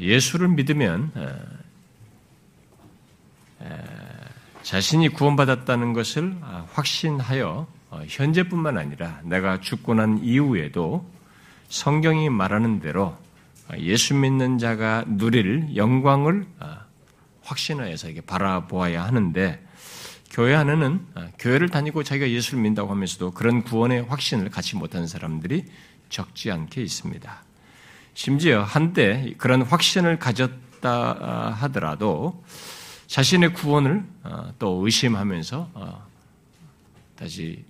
예수를 믿으면 자신이 구원받았다는 것을 확신하여 현재뿐만 아니라 내가 죽고 난 이후에도 성경이 말하는 대로 예수 믿는 자가 누릴 영광을 확신하여서 이게 바라보아야 하는데 교회 안에는 교회를 다니고 자기가 예수를 믿는다고 하면서도 그런 구원의 확신을 갖지 못하는 사람들이 적지 않게 있습니다. 심지어 한때 그런 확신을 가졌다 하더라도 자신의 구원을 또 의심하면서 다시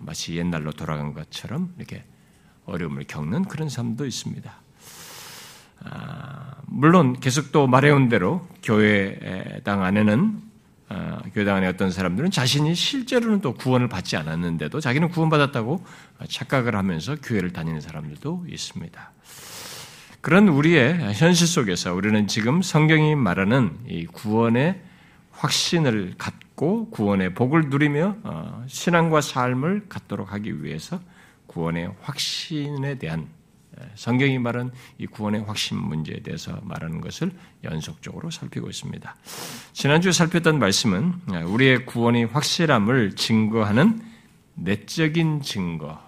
마치 옛날로 돌아간 것처럼 이렇게 어려움을 겪는 그런 사람도 있습니다. 물론 계속 또 말해온 대로 교회당 안에는 교회당 안에 어떤 사람들은 자신이 실제로는 또 구원을 받지 않았는데도 자기는 구원받았다고 착각을 하면서 교회를 다니는 사람들도 있습니다. 그런 우리의 현실 속에서 우리는 지금 성경이 말하는 이 구원의 확신을 갖고 구원의 복을 누리며 어, 신앙과 삶을 갖도록 하기 위해서 구원의 확신에 대한 성경이 말한 이 구원의 확신 문제에 대해서 말하는 것을 연속적으로 살피고 있습니다. 지난주에 살폈던 말씀은 우리의 구원이 확실함을 증거하는 내적인 증거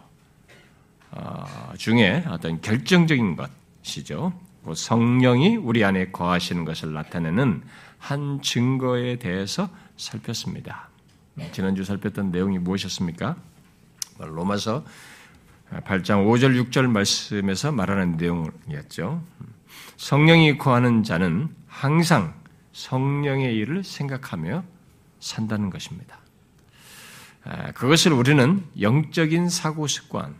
어, 중에 어떤 결정적인 것 이죠. 성령이 우리 안에 거하시는 것을 나타내는 한 증거에 대해서 살폈습니다. 지난주 살폈던 내용이 무엇이었습니까? 로마서 8장 5절 6절 말씀에서 말하는 내용이었죠. 성령이 거하는 자는 항상 성령의 일을 생각하며 산다는 것입니다. 그것을 우리는 영적인 사고 습관,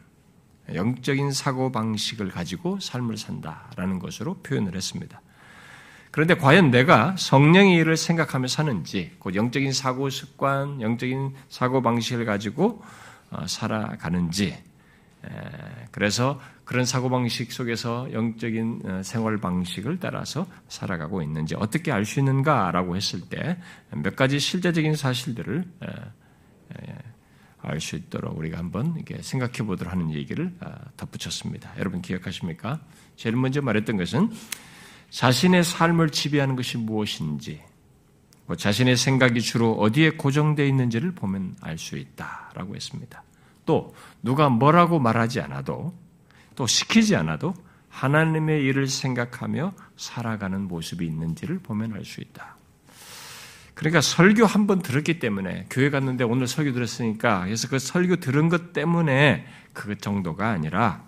영적인 사고 방식을 가지고 삶을 산다라는 것으로 표현을 했습니다. 그런데 과연 내가 성령의 일을 생각하며 사는지, 곧 영적인 사고 습관, 영적인 사고 방식을 가지고 어, 살아가는지, 그래서 그런 사고 방식 속에서 영적인 어, 생활 방식을 따라서 살아가고 있는지 어떻게 알 수 있는가라고 했을 때 몇 가지 실제적인 사실들을 알 수 있도록 우리가 한번 이렇게 생각해 보도록 하는 얘기를 아, 덧붙였습니다. 여러분 기억하십니까? 제일 먼저 말했던 것은 자신의 삶을 지배하는 것이 무엇인지, 뭐 자신의 생각이 주로 어디에 고정되어 있는지를 보면 알 수 있다라고 했습니다. 또 누가 뭐라고 말하지 않아도 또 시키지 않아도 하나님의 일을 생각하며 살아가는 모습이 있는지를 보면 알 수 있다. 그러니까 설교 한 번 들었기 때문에 교회 갔는데 오늘 설교 들었으니까 그래서 그 설교 들은 것 때문에 그 정도가 아니라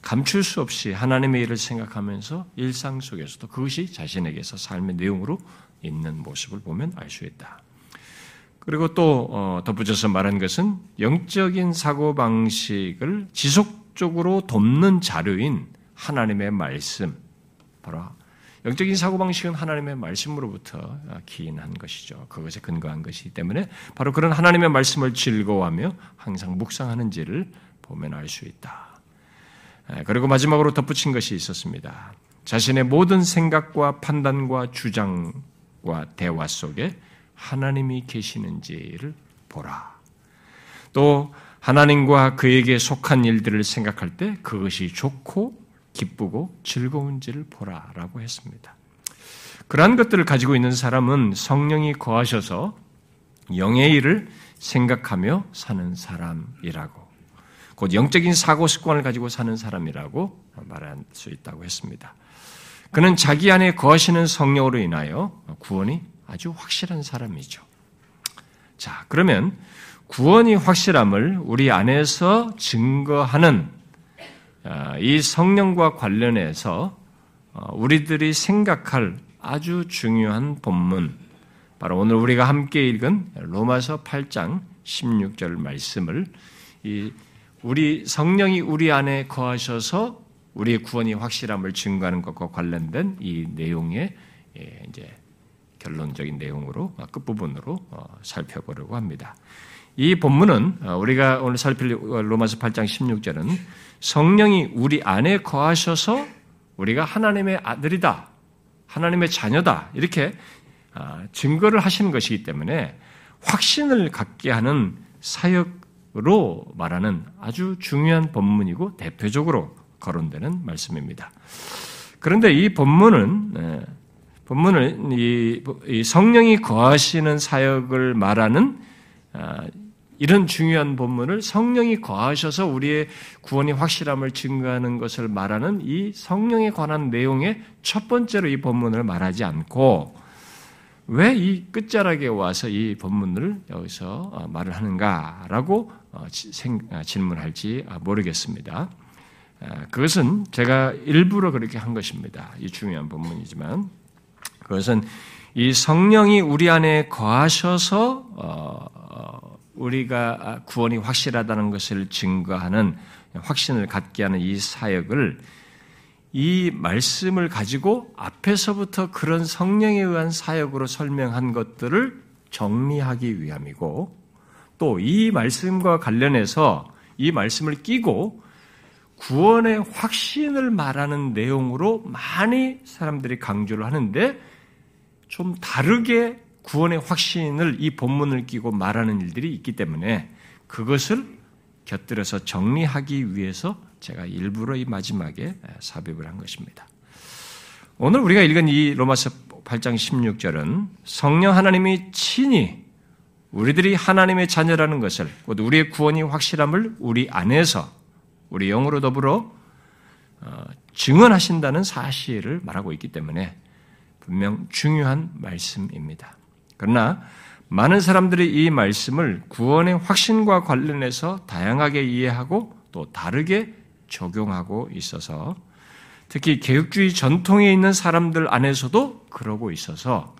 감출 수 없이 하나님의 일을 생각하면서 일상 속에서도 그것이 자신에게서 삶의 내용으로 있는 모습을 보면 알 수 있다. 그리고 또 어, 덧붙여서 말한 것은 영적인 사고 방식을 지속적으로 돕는 자료인 하나님의 말씀, 바로 영적인 사고 방식은 하나님의 말씀으로부터 기인한 것이죠. 그것에 근거한 것이기 때문에 바로 그런 하나님의 말씀을 즐거워하며 항상 묵상하는지를 보면 알 수 있다. 그리고 마지막으로 덧붙인 것이 있었습니다. 자신의 모든 생각과 판단과 주장과 대화 속에 하나님이 계시는지를 보라. 또 하나님과 그에게 속한 일들을 생각할 때 그것이 좋고 기쁘고 즐거운지를 보라라고 했습니다. 그러한 것들을 가지고 있는 사람은 성령이 거하셔서 영의 일을 생각하며 사는 사람이라고 곧 영적인 사고 습관을 가지고 사는 사람이라고 말할 수 있다고 했습니다. 그는 자기 안에 거하시는 성령으로 인하여 구원이 아주 확실한 사람이죠. 자, 그러면 구원이 확실함을 우리 안에서 증거하는 아, 이 성령과 관련해서 어, 우리들이 생각할 아주 중요한 본문, 바로 오늘 우리가 함께 읽은 로마서 8장 16절 말씀을 우리 성령이 우리 안에 거하셔서 우리의 구원이 확실함을 증거하는 것과 관련된 이 내용의 예, 이제 결론적인 내용으로 어, 끝부분으로 어, 살펴보려고 합니다. 이 본문은 어, 우리가 오늘 살필 로마서 8장 16절은 성령이 우리 안에 거하셔서 우리가 하나님의 아들이다, 하나님의 자녀다 이렇게 증거를 하시는 것이기 때문에 확신을 갖게 하는 사역으로 말하는 아주 중요한 본문이고 대표적으로 거론되는 말씀입니다. 그런데 이 본문은 네, 본문은 이, 이, 성령이 거하시는 사역을 말하는 아, 이런 중요한 본문을 성령이 거하셔서 우리의 구원이 확실함을 증거하는 것을 말하는 이 성령에 관한 내용의 첫 번째로 이 본문을 말하지 않고 왜 이 끝자락에 와서 이 본문을 여기서 어, 말을 하는가라고 어, 아, 질문할지 아, 모르겠습니다. 아, 그것은 제가 일부러 그렇게 한 것입니다. 이 중요한 본문이지만 그것은 이 성령이 우리 안에 거하셔서 어, 우리가 구원이 확실하다는 것을 증거하는 확신을 갖게 하는 이 사역을 이 말씀을 가지고 앞에서부터 그런 성령에 의한 사역으로 설명한 것들을 정리하기 위함이고 또 이 말씀과 관련해서 이 말씀을 끼고 구원의 확신을 말하는 내용으로 많이 사람들이 강조를 하는데 좀 다르게 구원의 확신을 이 본문을 끼고 말하는 일들이 있기 때문에 그것을 곁들여서 정리하기 위해서 제가 일부러 이 마지막에 삽입을 한 것입니다. 오늘 우리가 읽은 이 로마서 8장 16절은 성령 하나님이 친히 우리들이 하나님의 자녀라는 것을 곧 우리의 구원이 확실함을 우리 안에서 우리 영으로 더불어 어, 증언하신다는 사실을 말하고 있기 때문에 분명 중요한 말씀입니다. 그러나 많은 사람들이 이 말씀을 구원의 확신과 관련해서 다양하게 이해하고 또 다르게 적용하고 있어서 특히 개혁주의 전통에 있는 사람들 안에서도 그러고 있어서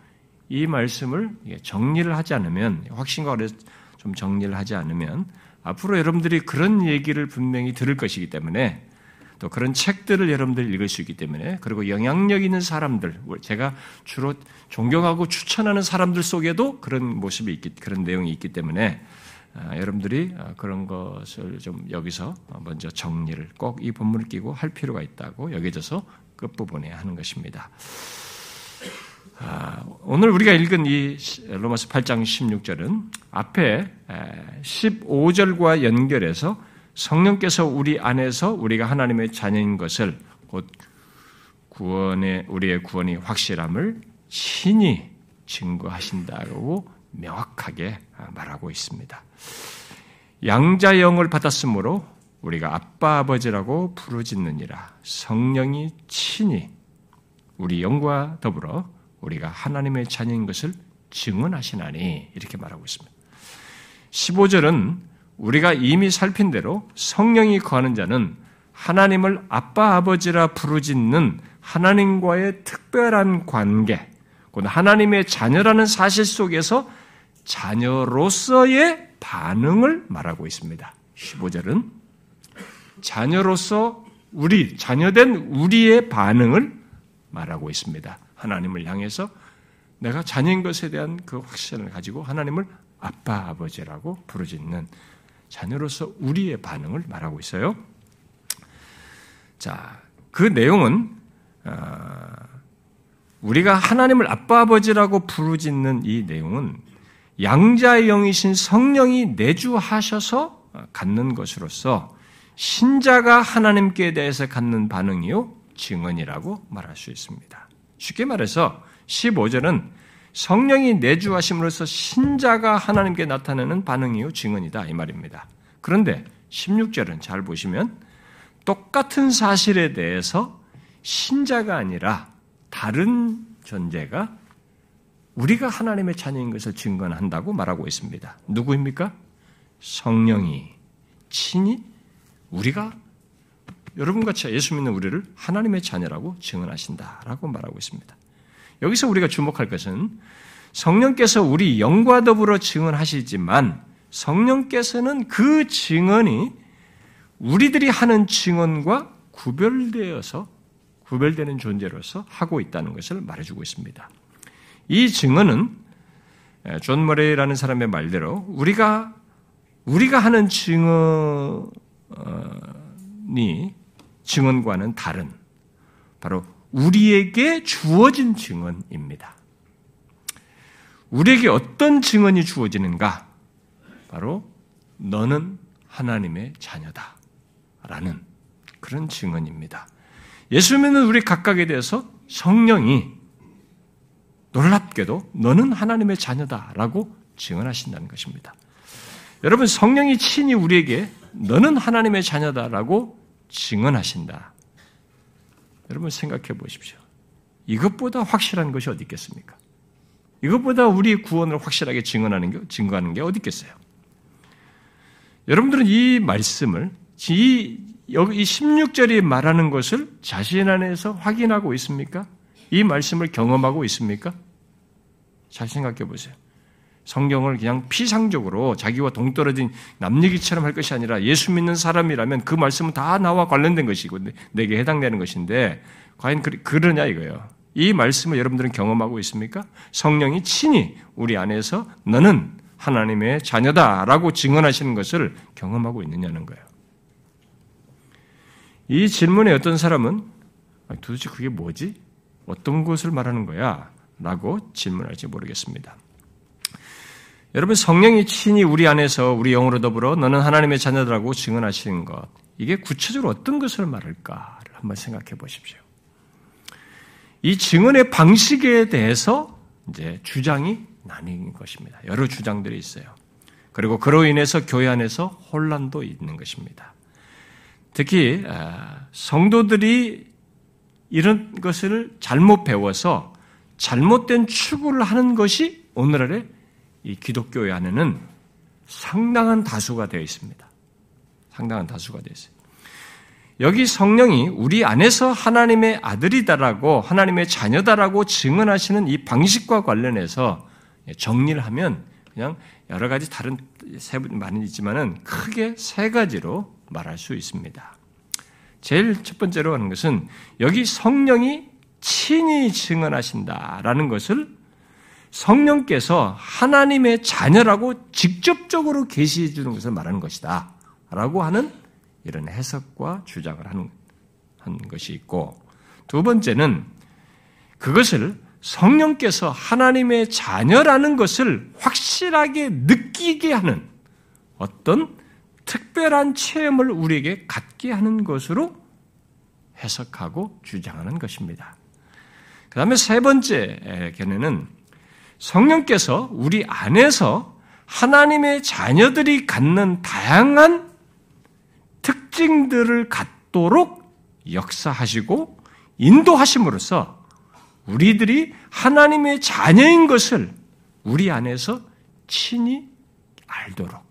이 말씀을 정리를 하지 않으면 확신과 관련해서 좀 정리를 하지 않으면 앞으로 여러분들이 그런 얘기를 분명히 들을 것이기 때문에 또 그런 책들을 여러분들 읽을 수 있기 때문에 그리고 영향력 있는 사람들 제가 주로 존경하고 추천하는 사람들 속에도 그런 모습이 있기 그런 내용이 있기 때문에 아, 여러분들이 아, 그런 것을 좀 여기서 먼저 정리를 꼭 이 본문을 끼고 할 필요가 있다고 여겨져서 끝부분에 하는 것입니다. 아, 오늘 우리가 읽은 이 로마서 8장 16절은 앞에 15절과 연결해서 성령께서 우리 안에서 우리가 하나님의 자녀인 것을 곧 구원의 우리의 구원이 확실함을 신이 증거하신다고 명확하게 말하고 있습니다. 양자 영을 받았으므로 우리가 아빠 아버지라고 부르짖느니라 성령이 친히 우리 영과 더불어 우리가 하나님의 자녀인 것을 증언하시나니 이렇게 말하고 있습니다. 15절은 우리가 이미 살핀 대로 성령이 거하는 자는 하나님을 아빠 아버지라 부르짖는 하나님과의 특별한 관계, 곧 하나님의 자녀라는 사실 속에서 자녀로서의 반응을 말하고 있습니다. 15절은 자녀로서 우리, 자녀된 우리의 반응을 말하고 있습니다. 하나님을 향해서 내가 자녀인 것에 대한 그 확신을 가지고 하나님을 아빠, 아버지라고 부르짖는 자녀로서 우리의 반응을 말하고 있어요. 자, 그 내용은 어, 우리가 하나님을 아빠 아버지라고 부르짖는 이 내용은 양자의 영이신 성령이 내주하셔서 갖는 것으로서 신자가 하나님께 대해서 갖는 반응이요 증언이라고 말할 수 있습니다. 쉽게 말해서 15절은 성령이 내주하심으로써 신자가 하나님께 나타내는 반응이요 증언이다 이 말입니다. 그런데 16절은 잘 보시면 똑같은 사실에 대해서 신자가 아니라 다른 존재가 우리가 하나님의 자녀인 것을 증언한다고 말하고 있습니다. 누구입니까? 성령이 친히 우리가 여러분같이 예수 믿는 우리를 하나님의 자녀라고 증언하신다라고 말하고 있습니다. 여기서 우리가 주목할 것은 성령께서 우리 영과 더불어 증언하시지만 성령께서는 그 증언이 우리들이 하는 증언과 구별되어서 구별되는 존재로서 하고 있다는 것을 말해주고 있습니다. 이 증언은 존 머레이라는 사람의 말대로 우리가 우리가 하는 증언이 증언과는 다른 바로 우리에게 주어진 증언입니다. 우리에게 어떤 증언이 주어지는가? 바로 너는 하나님의 자녀다. 라는 그런 증언입니다. 예수 믿는 우리 각각에 대해서 성령이 놀랍게도 너는 하나님의 자녀다 라고 증언하신다는 것입니다. 여러분 성령이 친히 우리에게 너는 하나님의 자녀다 라고 증언하신다. 여러분 생각해 보십시오. 이것보다 확실한 것이 어디 있겠습니까? 이것보다 우리 구원을 확실하게 증언하는 게, 증거하는 게 어디 있겠어요? 여러분들은 이 말씀을, 이, 여기 이 16절이 말하는 것을 자신 안에서 확인하고 있습니까? 이 말씀을 경험하고 있습니까? 잘 생각해 보세요. 성경을 그냥 피상적으로 자기와 동떨어진 남 얘기처럼 할 것이 아니라 예수 믿는 사람이라면 그 말씀은 다 나와 관련된 것이고 내게 해당되는 것인데 과연 그러냐 이거예요. 이 말씀을 여러분들은 경험하고 있습니까? 성령이 친히 우리 안에서 너는 하나님의 자녀다라고 증언하시는 것을 경험하고 있느냐는 거예요. 이 질문에 어떤 사람은 아, 도대체 그게 뭐지? 어떤 것을 말하는 거야? 라고 질문할지 모르겠습니다. 여러분 성령이 친히 우리 안에서 우리 영으로 더불어 너는 하나님의 자녀들라고 증언하시는 것 이게 구체적으로 어떤 것을 말할까를 한번 생각해 보십시오. 이 증언의 방식에 대해서 이제 주장이 나뉜 것입니다. 여러 주장들이 있어요. 그리고 그로 인해서 교회 안에서 혼란도 있는 것입니다. 특히 아, 성도들이 이런 것을 잘못 배워서 잘못된 추구를 하는 것이 오늘날의 이 기독교회 안에는 상당한 다수가 되어 있습니다. 상당한 다수가 되어 있어요. 여기 성령이 우리 안에서 하나님의 아들이다라고 하나님의 자녀다라고 증언하시는 이 방식과 관련해서 정리를 하면 그냥 여러 가지 다른 세 많이 있지만은 크게 세 가지로 말할 수 있습니다. 제일 첫 번째로 하는 것은 여기 성령이 친히 증언하신다라는 것을 성령께서 하나님의 자녀라고 직접적으로 계시해 주는 것을 말하는 것이다. 라고 하는 이런 해석과 주장을 하는, 한 것이 있고, 두 번째는 그것을 성령께서 하나님의 자녀라는 것을 확실하게 느끼게 하는 어떤 특별한 체험을 우리에게 갖게 하는 것으로 해석하고 주장하는 것입니다. 그 다음에 세 번째 견해는 성령께서 우리 안에서 하나님의 자녀들이 갖는 다양한 특징들을 갖도록 역사하시고 인도하심으로써 우리들이 하나님의 자녀인 것을 우리 안에서 친히 알도록,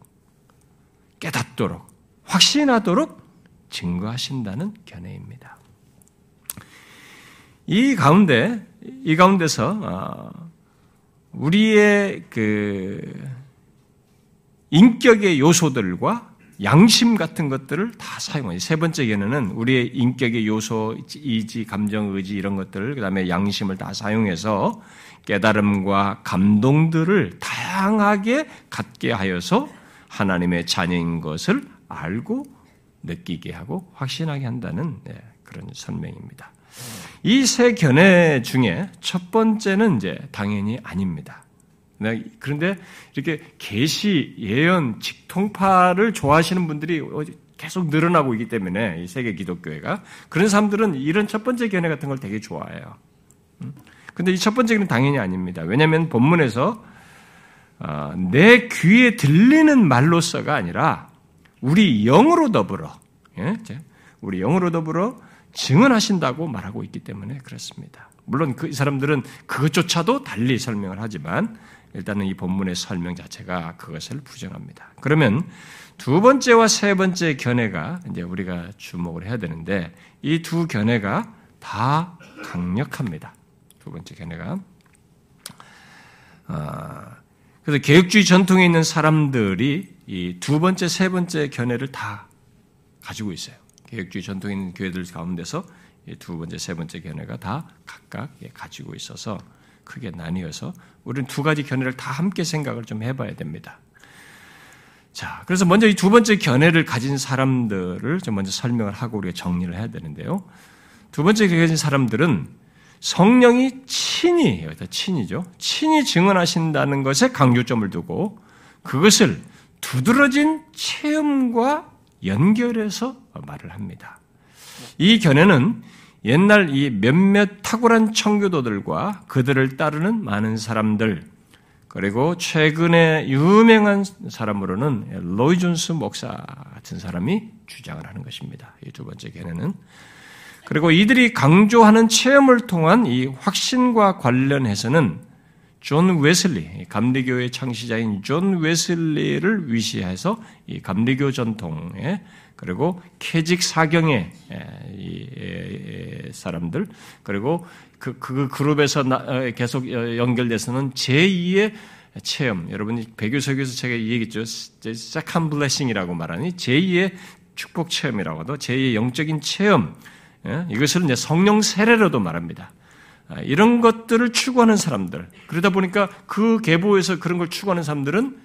깨닫도록, 확신하도록 증거하신다는 견해입니다. 이 가운데, 이 가운데서, 어, 우리의 그 인격의 요소들과 양심 같은 것들을 다 사용해요. 세 번째 견해는 우리의 인격의 요소, 이지, 감정, 의지 이런 것들, 그 다음에 양심을 다 사용해서 깨달음과 감동들을 다양하게 갖게 하여서 하나님의 자녀인 것을 알고 느끼게 하고 확신하게 한다는 네, 그런 설명입니다. 이 세 견해 중에 첫 번째는 이제 당연히 아닙니다. 네, 그런데 이렇게 계시, 예언, 직통파를 좋아하시는 분들이 계속 늘어나고 있기 때문에 이 세계 기독교회가 그런 사람들은 이런 첫 번째 견해 같은 걸 되게 좋아해요. 음? 근데 이 첫 번째 견해 당연히 아닙니다. 왜냐하면 본문에서 어, 내 귀에 들리는 말로서가 아니라 우리 영으로 더불어, 예? 우리 영으로 더불어 증언하신다고 말하고 있기 때문에 그렇습니다. 물론 그 사람들은 그것조차도 달리 설명을 하지만 일단은 이 본문의 설명 자체가 그것을 부정합니다. 그러면 두 번째와 세 번째 견해가 이제 우리가 주목을 해야 되는데 이 두 견해가 다 강력합니다. 두 번째 견해가. 아, 그래서 개혁주의 전통에 있는 사람들이 이 두 번째, 세 번째 견해를 다 가지고 있어요. 개혁주의 전통에 있는 교회들 가운데서 두 번째, 세 번째 견해가 다 각각 예, 가지고 있어서 크게 나뉘어서 우리는 두 가지 견해를 다 함께 생각을 좀 해봐야 됩니다. 자, 그래서 먼저 이 두 번째 견해를 가진 사람들을 좀 먼저 설명을 하고 우리가 정리를 해야 되는데요. 두 번째 견해 가진 사람들은 성령이 친히, 여기다 친이죠. 친히 증언하신다는 것에 강조점을 두고 그것을 두드러진 체험과 연결해서 말을 합니다. 이 견해는 옛날 이 몇몇 탁월한 청교도들과 그들을 따르는 많은 사람들, 그리고 최근에 유명한 사람으로는 로이드 존스 목사 같은 사람이 주장을 하는 것입니다. 이 두 번째 견해는. 그리고 이들이 강조하는 체험을 통한 이 확신과 관련해서는 존 웨슬리, 감리교의 창시자인 존 웨슬리를 위시해서 이 감리교 전통에 그리고 케직 사경의 사람들 그리고 그, 그 그룹에서 어, 계속 연결돼서는 제2의 체험. 여러분이 배교석에서 제가 얘기했죠. second blessing이라고 말하니 제2의 축복 체험이라고 도 제2의 영적인 체험. 예? 이것을 이제 성령 세례로도 말합니다. 아, 이런 것들을 추구하는 사람들. 그러다 보니까 그 계보에서 그런 걸 추구하는 사람들은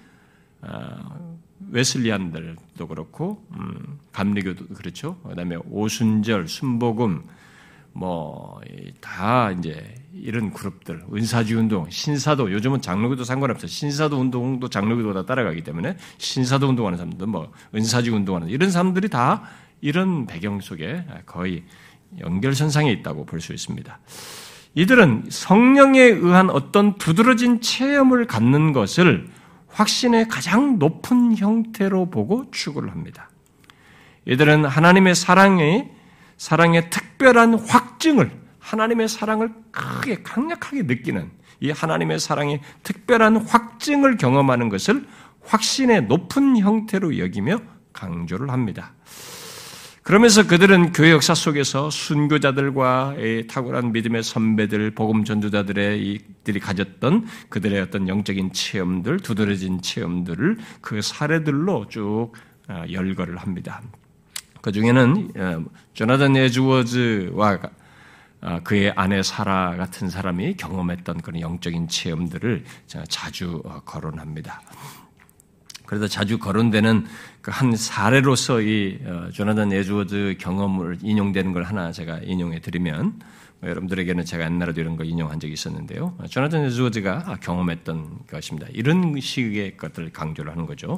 아, 웨슬리안들도 그렇고 음, 감리교도 그렇죠. 그다음에 오순절, 순복음 뭐 다 이제 이런 그룹들 은사지 운동, 신사도 요즘은 장로교도 상관없어요. 신사도 운동도 장로교도 다 따라가기 때문에 신사도 운동하는 사람들, 뭐 은사지 운동하는 이런 사람들이 다 이런 배경 속에 거의 연결선상에 있다고 볼 수 있습니다. 이들은 성령에 의한 어떤 두드러진 체험을 갖는 것을 확신의 가장 높은 형태로 보고 추구를 합니다. 이들은 하나님의 사랑의 사랑의 특별한 확증을 하나님의 사랑을 크게 강력하게 느끼는 이 하나님의 사랑의 특별한 확증을 경험하는 것을 확신의 높은 형태로 여기며 강조를 합니다. 그러면서 그들은 교회 역사 속에서 순교자들과 탁월한 믿음의 선배들, 복음 전도자들의 이들이 가졌던 그들의 어떤 영적인 체험들, 두드러진 체험들을 그 사례들로 쭉 어, 열거를 합니다. 그 중에는 어, 조나단 에드워즈와 어, 그의 아내 사라 같은 사람이 경험했던 그런 영적인 체험들을 자주 거론합니다. 그래서 자주 거론되는 그한 사례로서 이 어, 조나단 에드워드 경험을 인용되는 걸 하나 제가 인용해 드리면 뭐 여러분들에게는 제가 옛날에도 이런 거 인용한 적이 있었는데요. 조나단 에드워드가 경험했던 것입니다. 이런 식의 것들을 강조를 하는 거죠.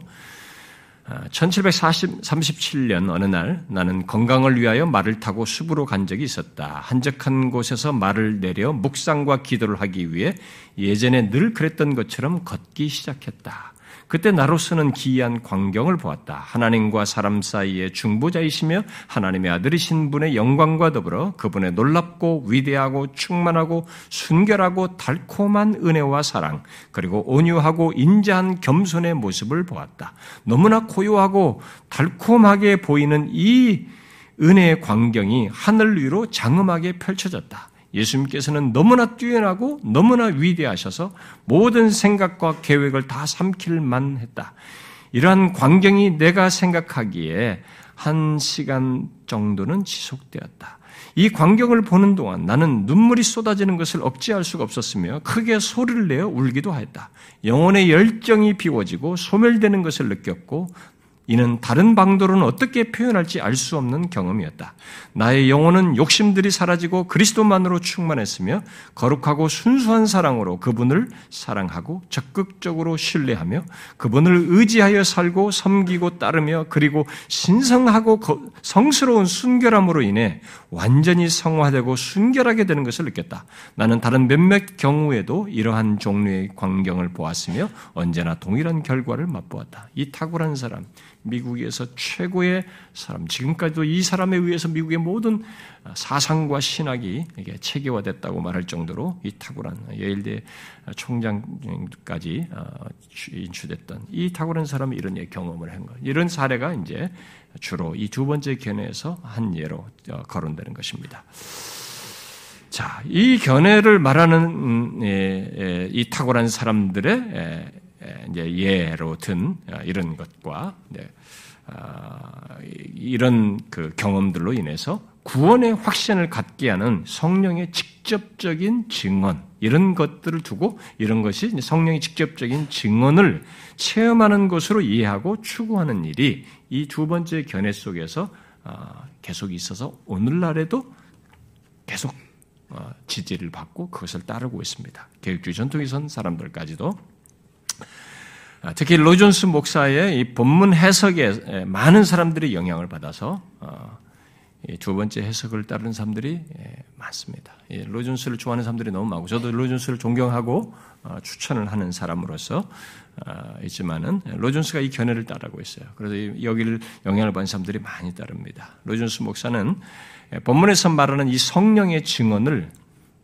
1737년 아, 어느 날 나는 건강을 위하여 말을 타고 숲으로 간 적이 있었다. 한적한 곳에서 말을 내려 묵상과 기도를 하기 위해 예전에 늘 그랬던 것처럼 걷기 시작했다. 그때 나로서는 기이한 광경을 보았다. 하나님과 사람 사이의 중보자이시며 하나님의 아들이신 분의 영광과 더불어 그분의 놀랍고 위대하고 충만하고 순결하고 달콤한 은혜와 사랑, 그리고 온유하고 인자한 겸손의 모습을 보았다. 너무나 고요하고 달콤하게 보이는 이 은혜의 광경이 하늘 위로 장엄하게 펼쳐졌다. 예수님께서는 너무나 뛰어나고 너무나 위대하셔서 모든 생각과 계획을 다 삼킬만 했다. 이러한 광경이 내가 생각하기에 한 시간 정도는 지속되었다. 이 광경을 보는 동안 나는 눈물이 쏟아지는 것을 억제할 수가 없었으며 크게 소리를 내어 울기도 하였다. 영혼의 열정이 비워지고 소멸되는 것을 느꼈고 이는 다른 방도로는 어떻게 표현할지 알 수 없는 경험이었다. 나의 영혼은 욕심들이 사라지고 그리스도만으로 충만했으며 거룩하고 순수한 사랑으로 그분을 사랑하고 적극적으로 신뢰하며 그분을 의지하여 살고 섬기고 따르며 그리고 신성하고 성스러운 순결함으로 인해 완전히 성화되고 순결하게 되는 것을 느꼈다. 나는 다른 몇몇 경우에도 이러한 종류의 광경을 보았으며 언제나 동일한 결과를 맛보았다. 이 탁월한 사람, 미국에서 최고의 사람, 지금까지도 이 사람에 의해서 미국의 모든 사상과 신학이 체계화됐다고 말할 정도로 이 탁월한 예일대 총장까지 어, 인출됐던 이 탁월한 사람이 이런 경험을 한 것. 이런 사례가 이제 주로 이 두 번째 견해에서 한 예로 어, 거론되는 것입니다. 자, 이 견해를 말하는 음, 예, 예, 이 탁월한 사람들의 이제 예로 든 어, 이런 것과 네, 아, 이런 그 경험들로 인해서 구원의 확신을 갖게 하는 성령의 직접적인 증언 이런 것들을 두고 이런 것이 성령의 직접적인 증언을 체험하는 것으로 이해하고 추구하는 일이 이 두 번째 견해 속에서 아, 계속 있어서 오늘날에도 계속 어, 지지를 받고 그것을 따르고 있습니다. 계획주의 전통에 선 사람들까지도 아, 특히 로존스 목사의 이 본문 해석에 많은 사람들이 영향을 받아서 어, 두 번째 해석을 따르는 사람들이 많습니다. 로준스를 좋아하는 사람들이 너무 많고 저도 로준스를 존경하고 어, 추천을 하는 사람으로서 어, 있지만은 로준스가 이 견해를 따르고 있어요. 그래서 여기를 영향을 받는 사람들이 많이 따릅니다. 로준스 목사는 본문에서 말하는 이 성령의 증언을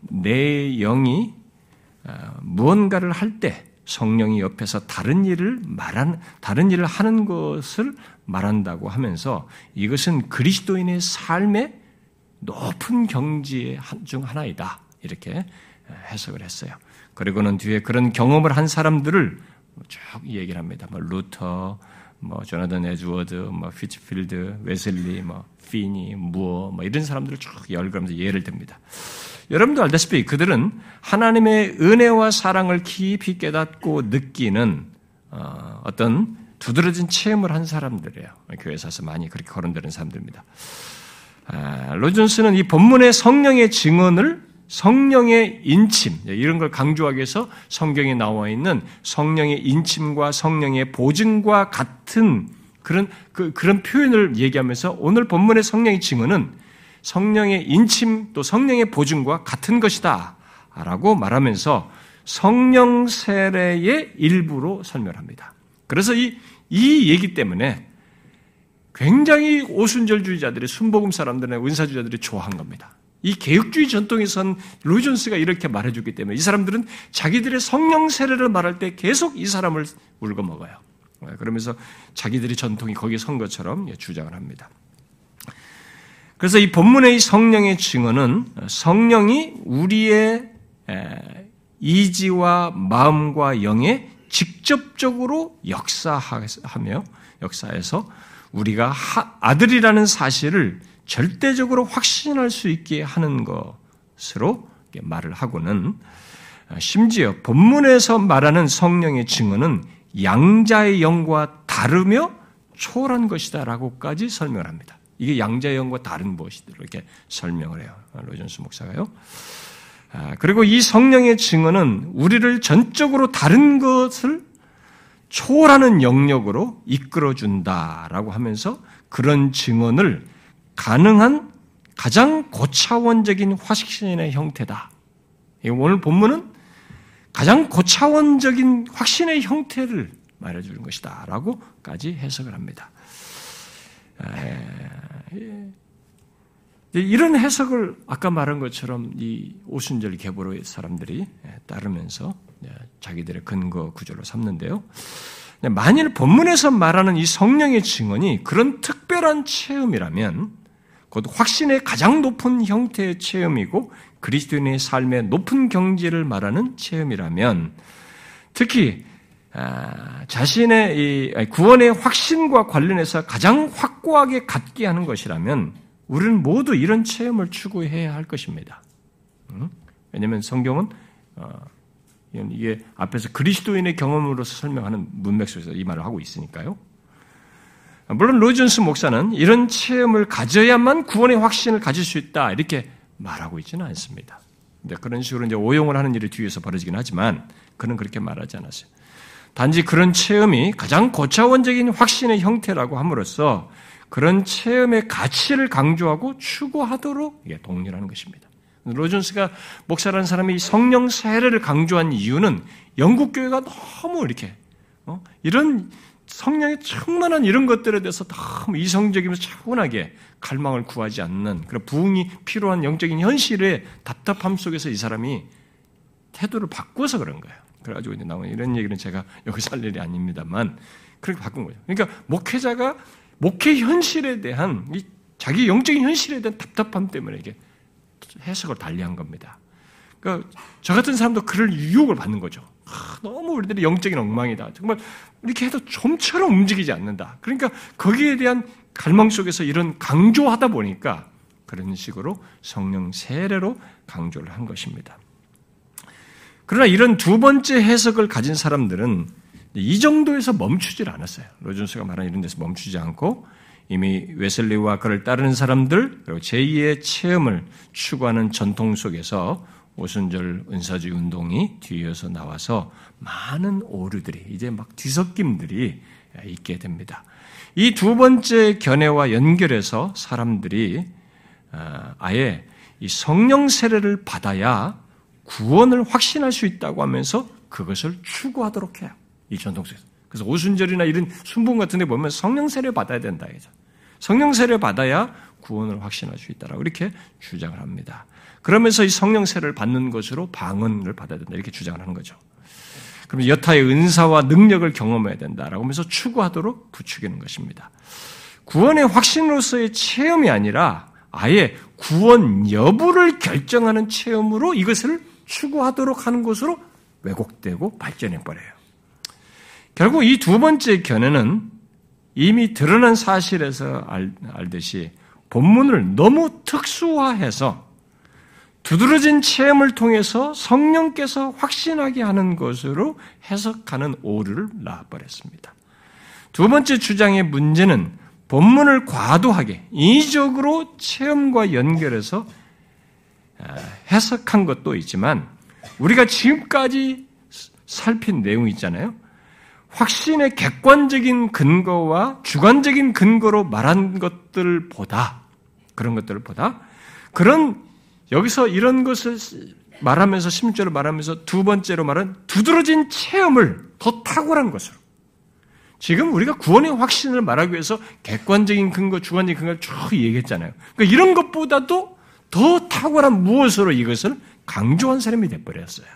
내 영이 어, 무언가를 할 때 성령이 옆에서 다른 일을 말한 다른 일을 하는 것을 말한다고 하면서 이것은 그리스도인의 삶의 높은 경지의 중 하나이다. 이렇게 해석을 했어요. 그리고는 뒤에 그런 경험을 한 사람들을 쭉 얘기를 합니다. 뭐 루터, 뭐 조나단 에드워드, 뭐 휫필드, 웨슬리, 뭐 피니, 무디, 뭐 이런 사람들을 쭉 열거하면서 예를 듭니다. 여러분도 알다시피 그들은 하나님의 은혜와 사랑을 깊이 깨닫고 느끼는 어, 어떤 두드러진 체험을 한 사람들이에요. 교회에서 많이 그렇게 거론되는 사람들입니다. 아, 로이드 존스는 이 본문의 성령의 증언을 성령의 인침, 이런 걸 강조하기 위해서 성경에 나와 있는 성령의 인침과 성령의 보증과 같은 그런, 그, 그런 표현을 얘기하면서 오늘 본문의 성령의 증언은 성령의 인침 또 성령의 보증과 같은 것이다. 라고 말하면서 성령 세례의 일부로 설명합니다. 그래서 이, 이 얘기 때문에 굉장히 오순절주의자들이 순복음 사람들의 은사주의자들이 좋아한 겁니다. 이 개혁주의 전통에선 루이존스가 이렇게 말해주기 때문에 이 사람들은 자기들의 성령 세례를 말할 때 계속 이 사람을 울고 먹어요. 그러면서 자기들의 전통이 거기에 선 것처럼 주장을 합니다. 그래서 이 본문의 이 성령의 증언은 성령이 우리의 이지와 마음과 영에 직접적으로 역사하며 역사에서 우리가 아들이라는 사실을 절대적으로 확신할 수 있게 하는 것으로 말을 하고는 심지어 본문에서 말하는 성령의 증언은 양자의 영과 다르며 초월한 것이다라고까지 설명을 합니다. 이게 양자의 영과 다른 무엇이다 이렇게 설명을 해요. 로전스 목사가요. 아, 그리고 이 성령의 증언은 우리를 전적으로 다른 것을 초월하는 영역으로 이끌어준다라고 하면서 그런 증언을 가능한 가장 고차원적인 화신의 형태다. 오늘 본문은 가장 고차원적인 확신의 형태를 말해주는 것이다. 라고까지 해석을 합니다. 이런 해석을 아까 말한 것처럼 이 오순절 계보로의 사람들이 따르면서 자기들의 근거 구조로 삼는데요. 만일 본문에서 말하는 이 성령의 증언이 그런 특별한 체험이라면 곧 확신의 가장 높은 형태의 체험이고 그리스도인의 삶의 높은 경지를 말하는 체험이라면 특히 아, 자신의 구원의 확신과 관련해서 가장 확고하게 갖게 하는 것이라면 우리는 모두 이런 체험을 추구해야 할 것입니다. 왜냐하면 성경은 어, 이게 앞에서 그리스도인의 경험으로서 설명하는 문맥 속에서 이 말을 하고 있으니까요. 물론 로준스 목사는 이런 체험을 가져야만 구원의 확신을 가질 수 있다 이렇게 말하고 있지는 않습니다. 근데 그런 식으로 이제 오용을 하는 일이 뒤에서 벌어지긴 하지만 그는 그렇게 말하지 않았어요. 단지 그런 체험이 가장 고차원적인 확신의 형태라고 함으로써 그런 체험의 가치를 강조하고 추구하도록 동일하는 것입니다. 로준스가 목사라는 사람이 성령 세례를 강조한 이유는 영국 교회가 너무 이렇게 어? 이런 성령의 충만한 이런 것들에 대해서 너무 이성적이면서 차분하게 갈망을 구하지 않는 그런 부흥이 필요한 영적인 현실의 답답함 속에서 이 사람이 태도를 바꾸어서 그런 거예요. 그래가지고 이제 나온 이런 얘기는 제가 여기서 할 일이 아닙니다만 그렇게 바꾼 거죠. 그러니까 목회자가 목회 현실에 대한 이 자기 영적인 현실에 대한 답답함 때문에 이게 해석을 달리한 겁니다. 그러니까 저 같은 사람도 그럴 유혹을 받는 거죠. 아, 너무 우리들이 영적인 엉망이다. 정말 이렇게 해도 좀처럼 움직이지 않는다. 그러니까 거기에 대한 갈망 속에서 이런 강조하다 보니까 그런 식으로 성령 세례로 강조를 한 것입니다. 그러나 이런 두 번째 해석을 가진 사람들은 이 정도에서 멈추질 않았어요. 로준스가 말한 이런 데서 멈추지 않고 이미 웨슬리와 그를 따르는 사람들 그리고 제2의 체험을 추구하는 전통 속에서 오순절 은사주의 운동이 뒤에서 나와서 많은 오류들이 이제 막 뒤섞임들이 있게 됩니다. 이 두 번째 견해와 연결해서 사람들이 아, 아예 이 성령 세례를 받아야 구원을 확신할 수 있다고 하면서 그것을 추구하도록 해요. 이 전통속에서. 그래서 오순절이나 이런 순봉 같은 데 보면 성령 세례 받아야 된다. 성령 세례 받아야 구원을 확신할 수 있다라고 이렇게 주장을 합니다. 그러면서 이 성령 세례를 받는 것으로 방언을 받아야 된다. 이렇게 주장을 하는 거죠. 그럼 여타의 은사와 능력을 경험해야 된다라고 하면서 추구하도록 부추기는 것입니다. 구원의 확신으로서의 체험이 아니라 아예 구원 여부를 결정하는 체험으로 이것을 추구하도록 하는 것으로 왜곡되고 발전해 버려요. 결국 이 두 번째 견해는 이미 드러난 사실에서 알, 알듯이 본문을 너무 특수화해서 두드러진 체험을 통해서 성령께서 확신하게 하는 것으로 해석하는 오류를 낳아버렸습니다. 두 번째 주장의 문제는 본문을 과도하게 인위적으로 체험과 연결해서 아, 해석한 것도 있지만 우리가 지금까지 살핀 내용이 있잖아요. 확신의 객관적인 근거와 주관적인 근거로 말한 것들보다 그런 것들보다 그런 여기서 이런 것을 말하면서 심절로 말하면서 두 번째로 말은 두드러진 체험을 더 탁월한 것으로 지금 우리가 구원의 확신을 말하기 위해서 객관적인 근거, 주관적인 근거를 쭉 얘기했잖아요. 그러니까 이런 것보다도 더 탁월한 무엇으로 이것을 강조한 사람이 돼버렸어요.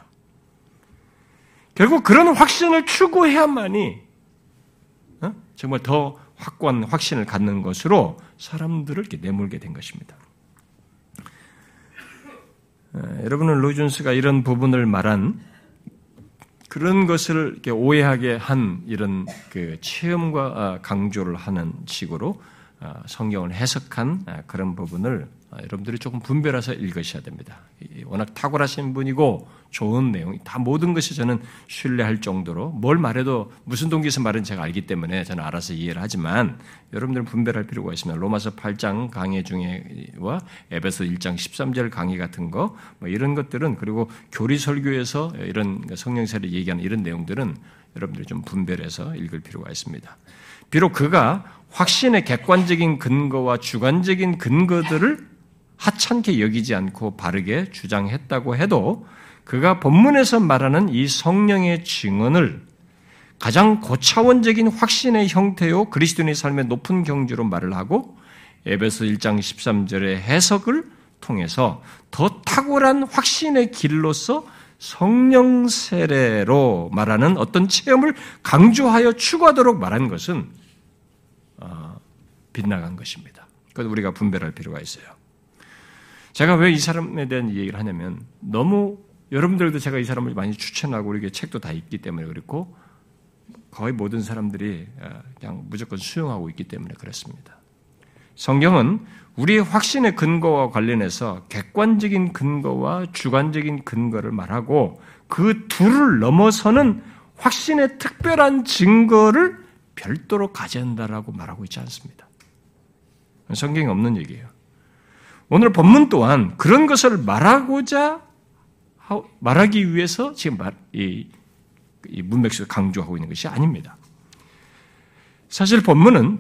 결국 그런 확신을 추구해야만이 어? 정말 더 확고한 확신을 갖는 것으로 사람들을 이렇게 내몰게 된 것입니다. 여러분은 로이존스가 이런 부분을 말한 그런 것을 오해하게 한 이런 그 체험과 아, 강조를 하는 식으로 아, 성경을 해석한 아, 그런 부분을 아, 여러분들이 조금 분별해서 읽으셔야 됩니다. 워낙 탁월하신 분이고 좋은 내용, 다 모든 것이 저는 신뢰할 정도로 뭘 말해도 무슨 동기에서 말은 제가 알기 때문에 저는 알아서 이해를 하지만 여러분들은 분별할 필요가 있습니다. 로마서 8장 강의 중에와 에베소 1장 13절 강의 같은 거, 뭐 이런 것들은 그리고 교리 설교에서 이런 성령세를 얘기하는 이런 내용들은 여러분들이 좀 분별해서 읽을 필요가 있습니다. 비록 그가 확신의 객관적인 근거와 주관적인 근거들을 하찮게 여기지 않고 바르게 주장했다고 해도 그가 본문에서 말하는 이 성령의 증언을 가장 고차원적인 확신의 형태요 그리스도인의 삶의 높은 경지로 말을 하고 에베소 1장 13절의 해석을 통해서 더 탁월한 확신의 길로서 성령 세례로 말하는 어떤 체험을 강조하여 추구하도록 말한 것은 어, 빗나간 것입니다. 그것 우리가 분별할 필요가 있어요. 제가 왜 이 사람에 대한 얘기를 하냐면 너무 여러분들도 제가 이 사람을 많이 추천하고 우리게 책도 다 있기 때문에 그렇고 거의 모든 사람들이 어, 그냥 무조건 수용하고 있기 때문에 그렇습니다. 성경은 우리의 확신의 근거와 관련해서 객관적인 근거와 주관적인 근거를 말하고 그 둘을 넘어서는 확신의 특별한 증거를 별도로 가져야 한다라고 말하고 있지 않습니다. 성경이 없는 얘기예요. 오늘 본문 또한 그런 것을 말하고자 말하기 위해서 지금 말, 이, 이 문맥에서 강조하고 있는 것이 아닙니다. 사실 본문은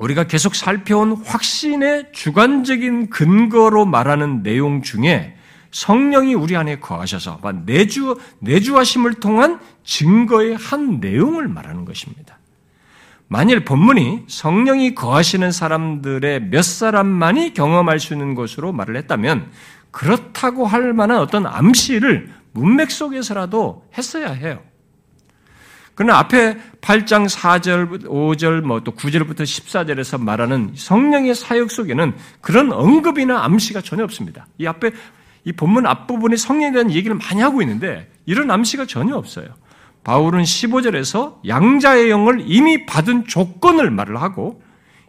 우리가 계속 살펴온 확신의 주관적인 근거로 말하는 내용 중에 성령이 우리 안에 거하셔서 내주 내주하심을 통한 증거의 한 내용을 말하는 것입니다. 만일 본문이 성령이 거하시는 사람들의 몇 사람만이 경험할 수 있는 것으로 말을 했다면 그렇다고 할 만한 어떤 암시를 문맥 속에서라도 했어야 해요. 그러나 앞에 8장 4절, 5절, 뭐 또 9절부터 14절에서 말하는 성령의 사역 속에는 그런 언급이나 암시가 전혀 없습니다. 이 앞에 이 본문 앞부분에 성령에 대한 얘기를 많이 하고 있는데 이런 암시가 전혀 없어요. 바울은 15절에서 양자의 영을 이미 받은 조건을 말을 하고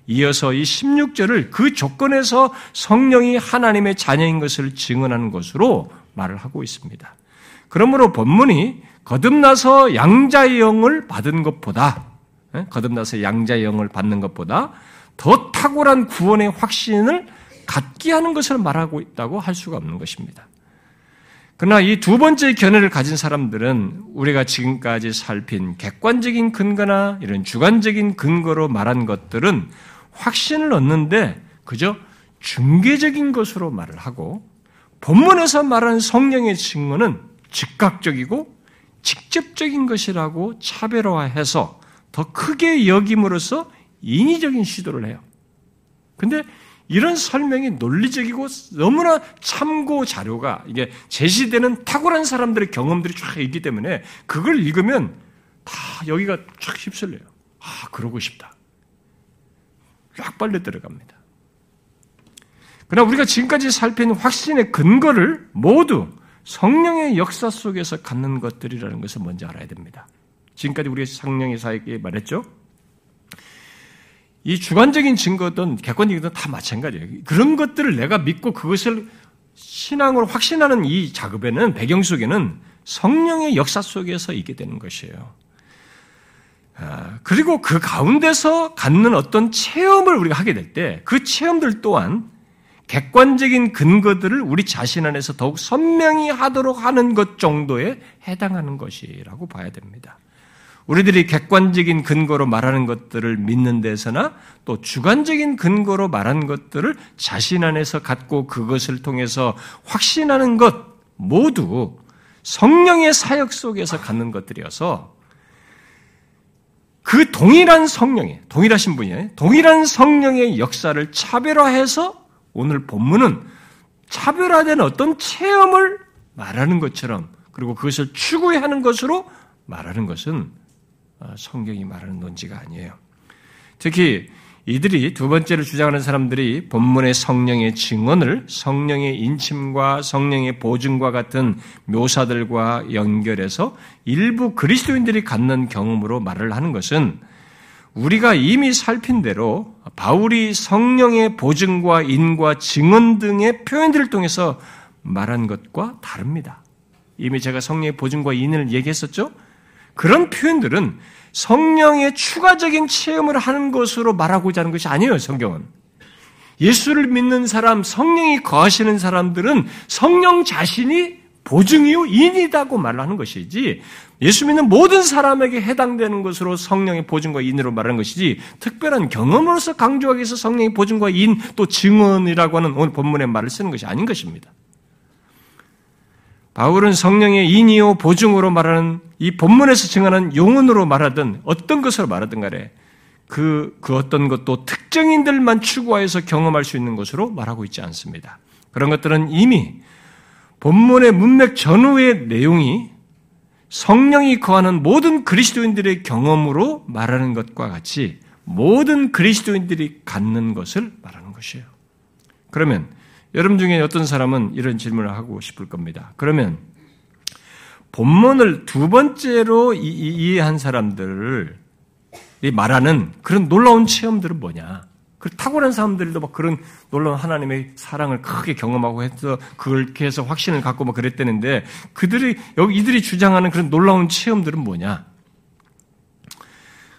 이어서 이 16절을 그 조건에서 성령이 하나님의 자녀인 것을 증언하는 것으로 말을 하고 있습니다. 그러므로 본문이 거듭나서 양자의 영을 받은 것보다 예? 거듭나서 양자의 영을 받는 것보다 더 탁월한 구원의 확신을 갖게 하는 것을 말하고 있다고 할 수가 없는 것입니다. 그러나 이 두 번째 견해를 가진 사람들은 우리가 지금까지 살핀 객관적인 근거나 이런 주관적인 근거로 말한 것들은 확신을 얻는데 그저 중개적인 것으로 말을 하고 본문에서 말하는 성령의 증거는 즉각적이고 직접적인 것이라고 차별화해서 더 크게 여김으로써 인위적인 시도를 해요. 근데 이런 설명이 논리적이고 너무나 참고 자료가 이게 제시되는 탁월한 사람들의 경험들이 쫙 있기 때문에 그걸 읽으면 다 여기가 쫙 휩쓸려요. 아, 그러고 싶다. 쫙 빨려 들어갑니다. 그러나 우리가 지금까지 살핀 확신의 근거를 모두 성령의 역사 속에서 갖는 것들이라는 것을 먼저 알아야 됩니다. 지금까지 우리가 성령의 사역에 말했죠? 이 주관적인 증거든 객관적이든 다 마찬가지예요. 그런 것들을 내가 믿고 그것을 신앙으로 확신하는 이 작업에는 배경 속에는 성령의 역사 속에서 있게 되는 것이에요. 아, 그리고 그 가운데서 갖는 어떤 체험을 우리가 하게 될 때 그 체험들 또한 객관적인 근거들을 우리 자신 안에서 더욱 선명히 하도록 하는 것 정도에 해당하는 것이라고 봐야 됩니다. 우리들이 객관적인 근거로 말하는 것들을 믿는 데서나 또 주관적인 근거로 말하는 것들을 자신 안에서 갖고 그것을 통해서 확신하는 것 모두 성령의 사역 속에서 갖는 것들이어서 그 동일한 성령의, 동일하신 분이에요. 동일한 성령의 역사를 차별화해서 오늘 본문은 차별화된 어떤 체험을 말하는 것처럼 그리고 그것을 추구하는 것으로 말하는 것은 어, 성경이 말하는 논지가 아니에요. 특히 이들이 두 번째로 주장하는 사람들이 본문의 성령의 증언을 성령의 인침과 성령의 보증과 같은 묘사들과 연결해서 일부 그리스도인들이 갖는 경험으로 말을 하는 것은 우리가 이미 살핀 대로 바울이 성령의 보증과 인과 증언 등의 표현들을 통해서 말한 것과 다릅니다. 이미 제가 성령의 보증과 인을 얘기했었죠? 그런 표현들은 성령의 추가적인 체험을 하는 것으로 말하고자 하는 것이 아니에요, 성경은. 예수를 믿는 사람, 성령이 거하시는 사람들은 성령 자신이 보증이요, 인이다고 말하는 것이지, 예수 믿는 모든 사람에게 해당되는 것으로 성령의 보증과 인으로 말하는 것이지, 특별한 경험으로서 강조하기 위해서 성령의 보증과 인, 또 증언이라고 하는 오늘 본문의 말을 쓰는 것이 아닌 것입니다. 바울은 성령의 인이요 보증으로 말하는 이 본문에서 증하는 용언으로 말하든 어떤 것으로 말하든 간에 그, 그 어떤 것도 특정인들만 추구하여서 경험할 수 있는 것으로 말하고 있지 않습니다. 그런 것들은 이미 본문의 문맥 전후의 내용이 성령이 거하는 모든 그리스도인들의 경험으로 말하는 것과 같이 모든 그리스도인들이 갖는 것을 말하는 것이에요. 그러면 여러분 중에 어떤 사람은 이런 질문을 하고 싶을 겁니다. 그러면 본문을 두 번째로 이해한 사람들을 말하는 그런 놀라운 체험들은 뭐냐? 그 탁월한 사람들도 막 그런 놀라운 하나님의 사랑을 크게 경험하고 해서 그렇게 해서 확신을 갖고 막 그랬다는데 그들이 여기 이들이 주장하는 그런 놀라운 체험들은 뭐냐?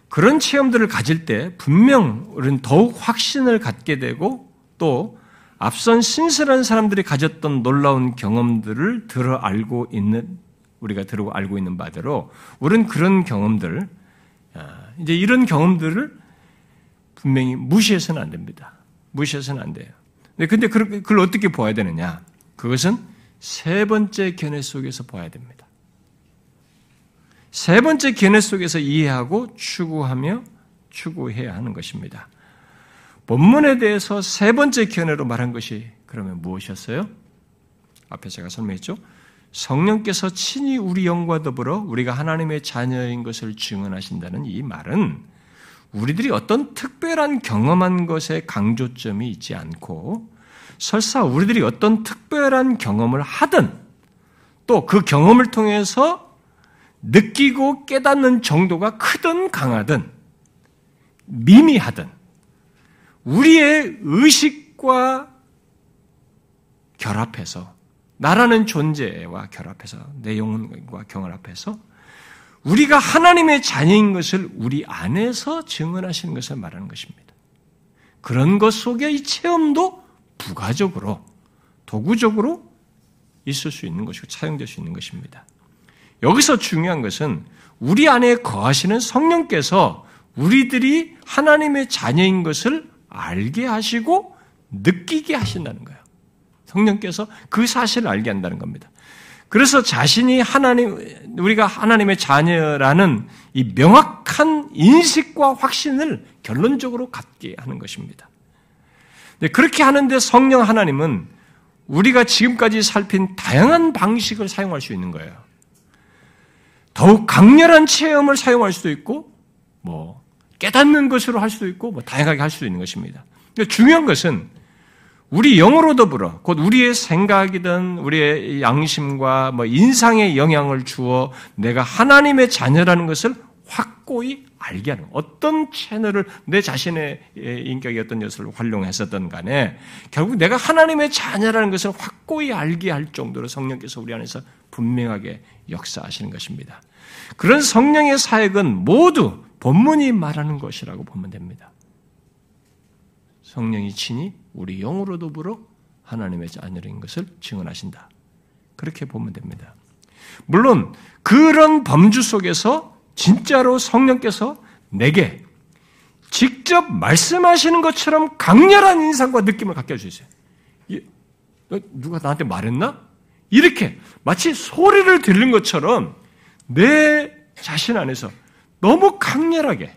그런 체험들을 가질 때 분명 우리는 더욱 확신을 갖게 되고 또 앞선 신실한 사람들이 가졌던 놀라운 경험들을 들어 알고 있는 우리가 들어 알고 있는 바대로 우리는 그런 경험들 아, 이제 이런 경험들을 분명히 무시해서는 안 됩니다. 무시해서는 안 돼요. 근데 그걸 어떻게 보아야 되느냐? 그것은 세 번째 견해 속에서 보아야 됩니다. 세 번째 견해 속에서 이해하고 추구하며 추구해야 하는 것입니다. 본문에 대해서 세 번째 견해로 말한 것이 그러면 무엇이었어요? 앞에 제가 설명했죠. 성령께서 친히 우리 영과 더불어 우리가 하나님의 자녀인 것을 증언하신다는 이 말은 우리들이 어떤 특별한 경험한 것에 강조점이 있지 않고 설사 우리들이 어떤 특별한 경험을 하든 또 그 경험을 통해서 느끼고 깨닫는 정도가 크든 강하든 미미하든 우리의 의식과 결합해서 나라는 존재와 결합해서 내 영혼과 경합해서 우리가 하나님의 자녀인 것을 우리 안에서 증언하시는 것을 말하는 것입니다. 그런 것 속에 이 체험도 부가적으로 도구적으로 있을 수 있는 것이고 차용될 수 있는 것입니다. 여기서 중요한 것은 우리 안에 거하시는 성령께서 우리들이 하나님의 자녀인 것을 알게 하시고 느끼게 하신다는 거예요. 성령께서 그 사실을 알게 한다는 겁니다. 그래서 자신이 하나님, 우리가 하나님의 자녀라는 이 명확한 인식과 확신을 결론적으로 갖게 하는 것입니다. 그렇게 하는데 성령 하나님은 우리가 지금까지 살핀 다양한 방식을 사용할 수 있는 거예요. 더욱 강렬한 체험을 사용할 수도 있고, 뭐, 깨닫는 것으로 할 수도 있고, 뭐, 다양하게 할 수도 있는 것입니다. 중요한 것은 우리 영으로 더불어 곧 우리의 생각이든 우리의 양심과 뭐 인상에 영향을 주어 내가 하나님의 자녀라는 것을 확고히 알게 하는 어떤 채널을 내 자신의 인격이 어떤 것을 활용했었던 간에 결국 내가 하나님의 자녀라는 것을 확고히 알게 할 정도로 성령께서 우리 안에서 분명하게 역사하시는 것입니다. 그런 성령의 사역은 모두 본문이 말하는 것이라고 보면 됩니다. 성령이 친히 우리 영으로 더불어 하나님의 자녀인 것을 증언하신다. 그렇게 보면 됩니다. 물론 그런 범주 속에서 진짜로 성령께서 내게 직접 말씀하시는 것처럼 강렬한 인상과 느낌을 갖게 있어요. 누가 나한테 말했나? 이렇게 마치 소리를 들는 것처럼 내 자신 안에서 너무 강렬하게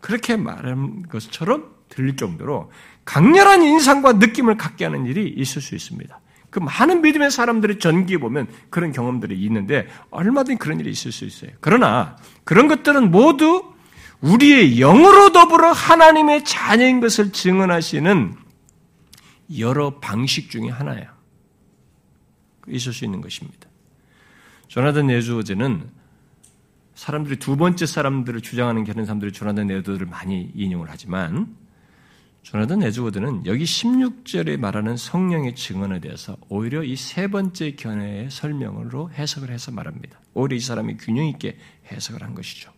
그렇게 말한 것처럼 들릴 정도로 강렬한 인상과 느낌을 갖게 하는 일이 있을 수 있습니다. 그 많은 믿음의 사람들의 전기에 보면 그런 경험들이 있는데 얼마든지 그런 일이 있을 수 있어요. 그러나 그런 것들은 모두 우리의 영으로 더불어 하나님의 자녀인 것을 증언하시는 여러 방식 중에 하나예요. 있을 수 있는 것입니다. 조나단 예주어제는 사람들이 두 번째 사람들을 주장하는 그런 사람들이 조나단 예주어제를 많이 인용을 하지만 조나단 에즈워드는 여기 16절에 말하는 성령의 증언에 대해서 오히려 이 세 번째 견해의 설명으로 해석을 해서 말합니다. 오히려 이 사람이 균형 있게 해석을 한 것이죠.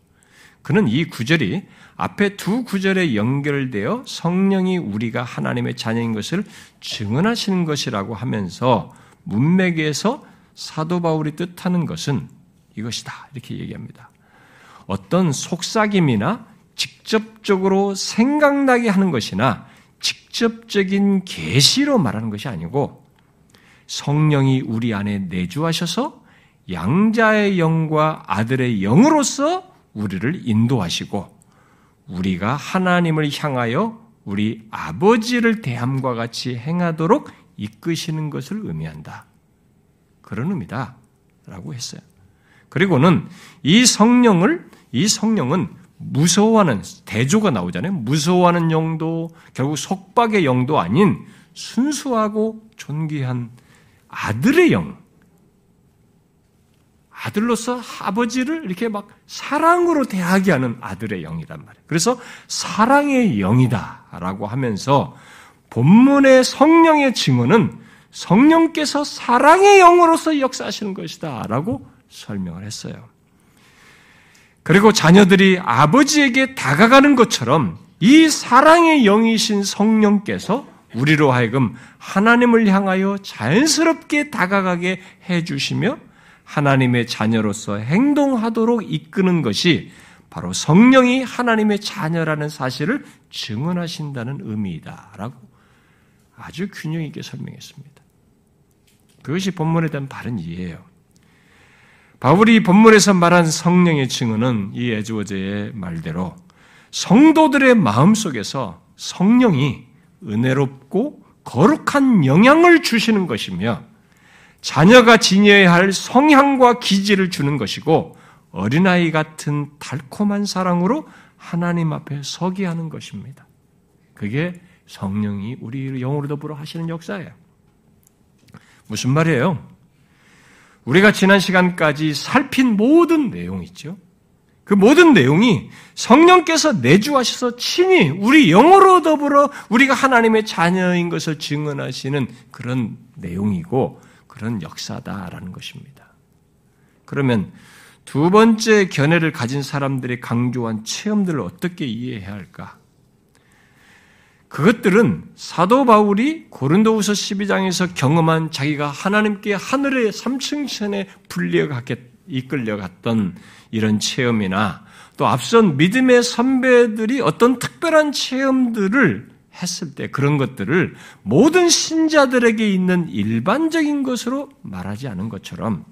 그는 이 구절이 앞에 두 구절에 연결되어 성령이 우리가 하나님의 자녀인 것을 증언하시는 것이라고 하면서 문맥에서 사도 바울이 뜻하는 것은 이것이다. 이렇게 얘기합니다. 어떤 속삭임이나 직접적으로 생각나게 하는 것이나 직접적인 계시로 말하는 것이 아니고 성령이 우리 안에 내주하셔서 양자의 영과 아들의 영으로서 우리를 인도하시고 우리가 하나님을 향하여 우리 아버지를 대함과 같이 행하도록 이끄시는 것을 의미한다. 그런 의미다. 라고 했어요. 그리고는 이 성령을, 이 성령은 무서워하는 대조가 나오잖아요. 무서워하는 영도 결국 속박의 영도 아닌 순수하고 존귀한 아들의 영. 아들로서 아버지를 이렇게 막 사랑으로 대하게 하는 아들의 영이란 말이에요. 그래서 사랑의 영이다라고 하면서 본문의 성령의 증언은 성령께서 사랑의 영으로서 역사하시는 것이다 라고 설명을 했어요. 그리고 자녀들이 아버지에게 다가가는 것처럼 이 사랑의 영이신 성령께서 우리로 하여금 하나님을 향하여 자연스럽게 다가가게 해주시며 하나님의 자녀로서 행동하도록 이끄는 것이 바로 성령이 하나님의 자녀라는 사실을 증언하신다는 의미이다라고 아주 균형 있게 설명했습니다. 그것이 본문에 대한 바른 이해예요. 바울이 본문에서 말한 성령의 증언은 이 에즈워제의 말대로 성도들의 마음 속에서 성령이 은혜롭고 거룩한 영향을 주시는 것이며 자녀가 지녀야 할 성향과 기질을 주는 것이고 어린아이 같은 달콤한 사랑으로 하나님 앞에 서게 하는 것입니다. 그게 성령이 우리 영으로 더불어 하시는 역사예요. 무슨 말이에요? 우리가 지난 시간까지 살핀 모든 내용이 있죠. 그 모든 내용이 성령께서 내주하셔서 친히 우리 영으로 더불어 우리가 하나님의 자녀인 것을 증언하시는 그런 내용이고 그런 역사다라는 것입니다. 그러면 두 번째 견해를 가진 사람들이 강조한 체험들을 어떻게 이해해야 할까? 그것들은 사도 바울이 고린도후서 12장에서 경험한 자기가 하나님께 하늘의 3층천에 불려갔게 이끌려갔던 이런 체험이나 또 앞선 믿음의 선배들이 어떤 특별한 체험들을 했을 때 그런 것들을 모든 신자들에게 있는 일반적인 것으로 말하지 않은 것처럼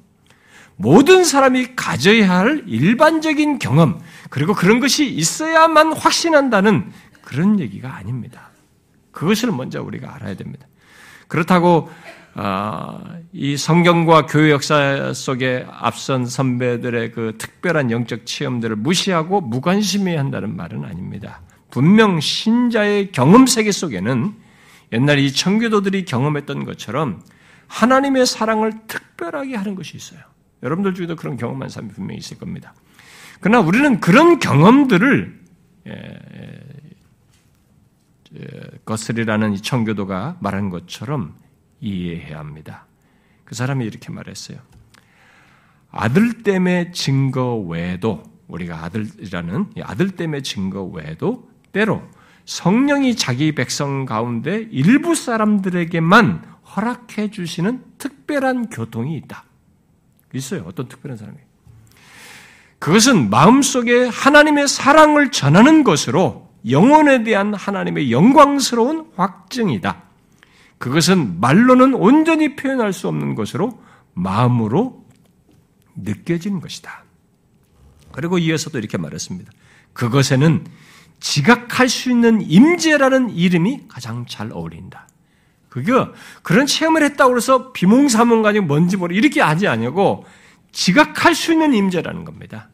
모든 사람이 가져야 할 일반적인 경험, 그리고 그런 것이 있어야만 확신한다는 그런 얘기가 아닙니다. 그것을 먼저 우리가 알아야 됩니다. 그렇다고 아, 이 성경과 교회 역사 속에 앞선 선배들의 그 특별한 영적 체험들을 무시하고 무관심해야 한다는 말은 아닙니다. 분명 신자의 경험 세계 속에는 옛날 이 청교도들이 경험했던 것처럼 하나님의 사랑을 특별하게 하는 것이 있어요. 여러분들 중에도 그런 경험한 사람이 분명히 있을 겁니다. 그러나 우리는 그런 경험들을 예, 예, 이 청교도가 말한 것처럼 이해해야 합니다. 그 사람이 이렇게 말했어요. 아들 때문에 증거 외에도 우리가 아들이라는 아들 때문에 증거 외에도 때로 성령이 자기 백성 가운데 일부 사람들에게만 허락해 주시는 특별한 교통이 있다. 있어요. 어떤 특별한 사람이. 그것은 마음속에 하나님의 사랑을 전하는 것으로 영혼에 대한 하나님의 영광스러운 확증이다. 그것은 말로는 온전히 표현할 수 없는 것으로 마음으로 느껴지는 것이다. 그리고 이어서도 이렇게 말했습니다. 그것에는 지각할 수 있는 임재라는 이름이 가장 잘 어울린다. 그게 그런 체험을 했다고 해서 비몽사몽 가지고 뭔지 모르 이렇게 하지 아니고 지각할 수 있는 임재라는 겁니다.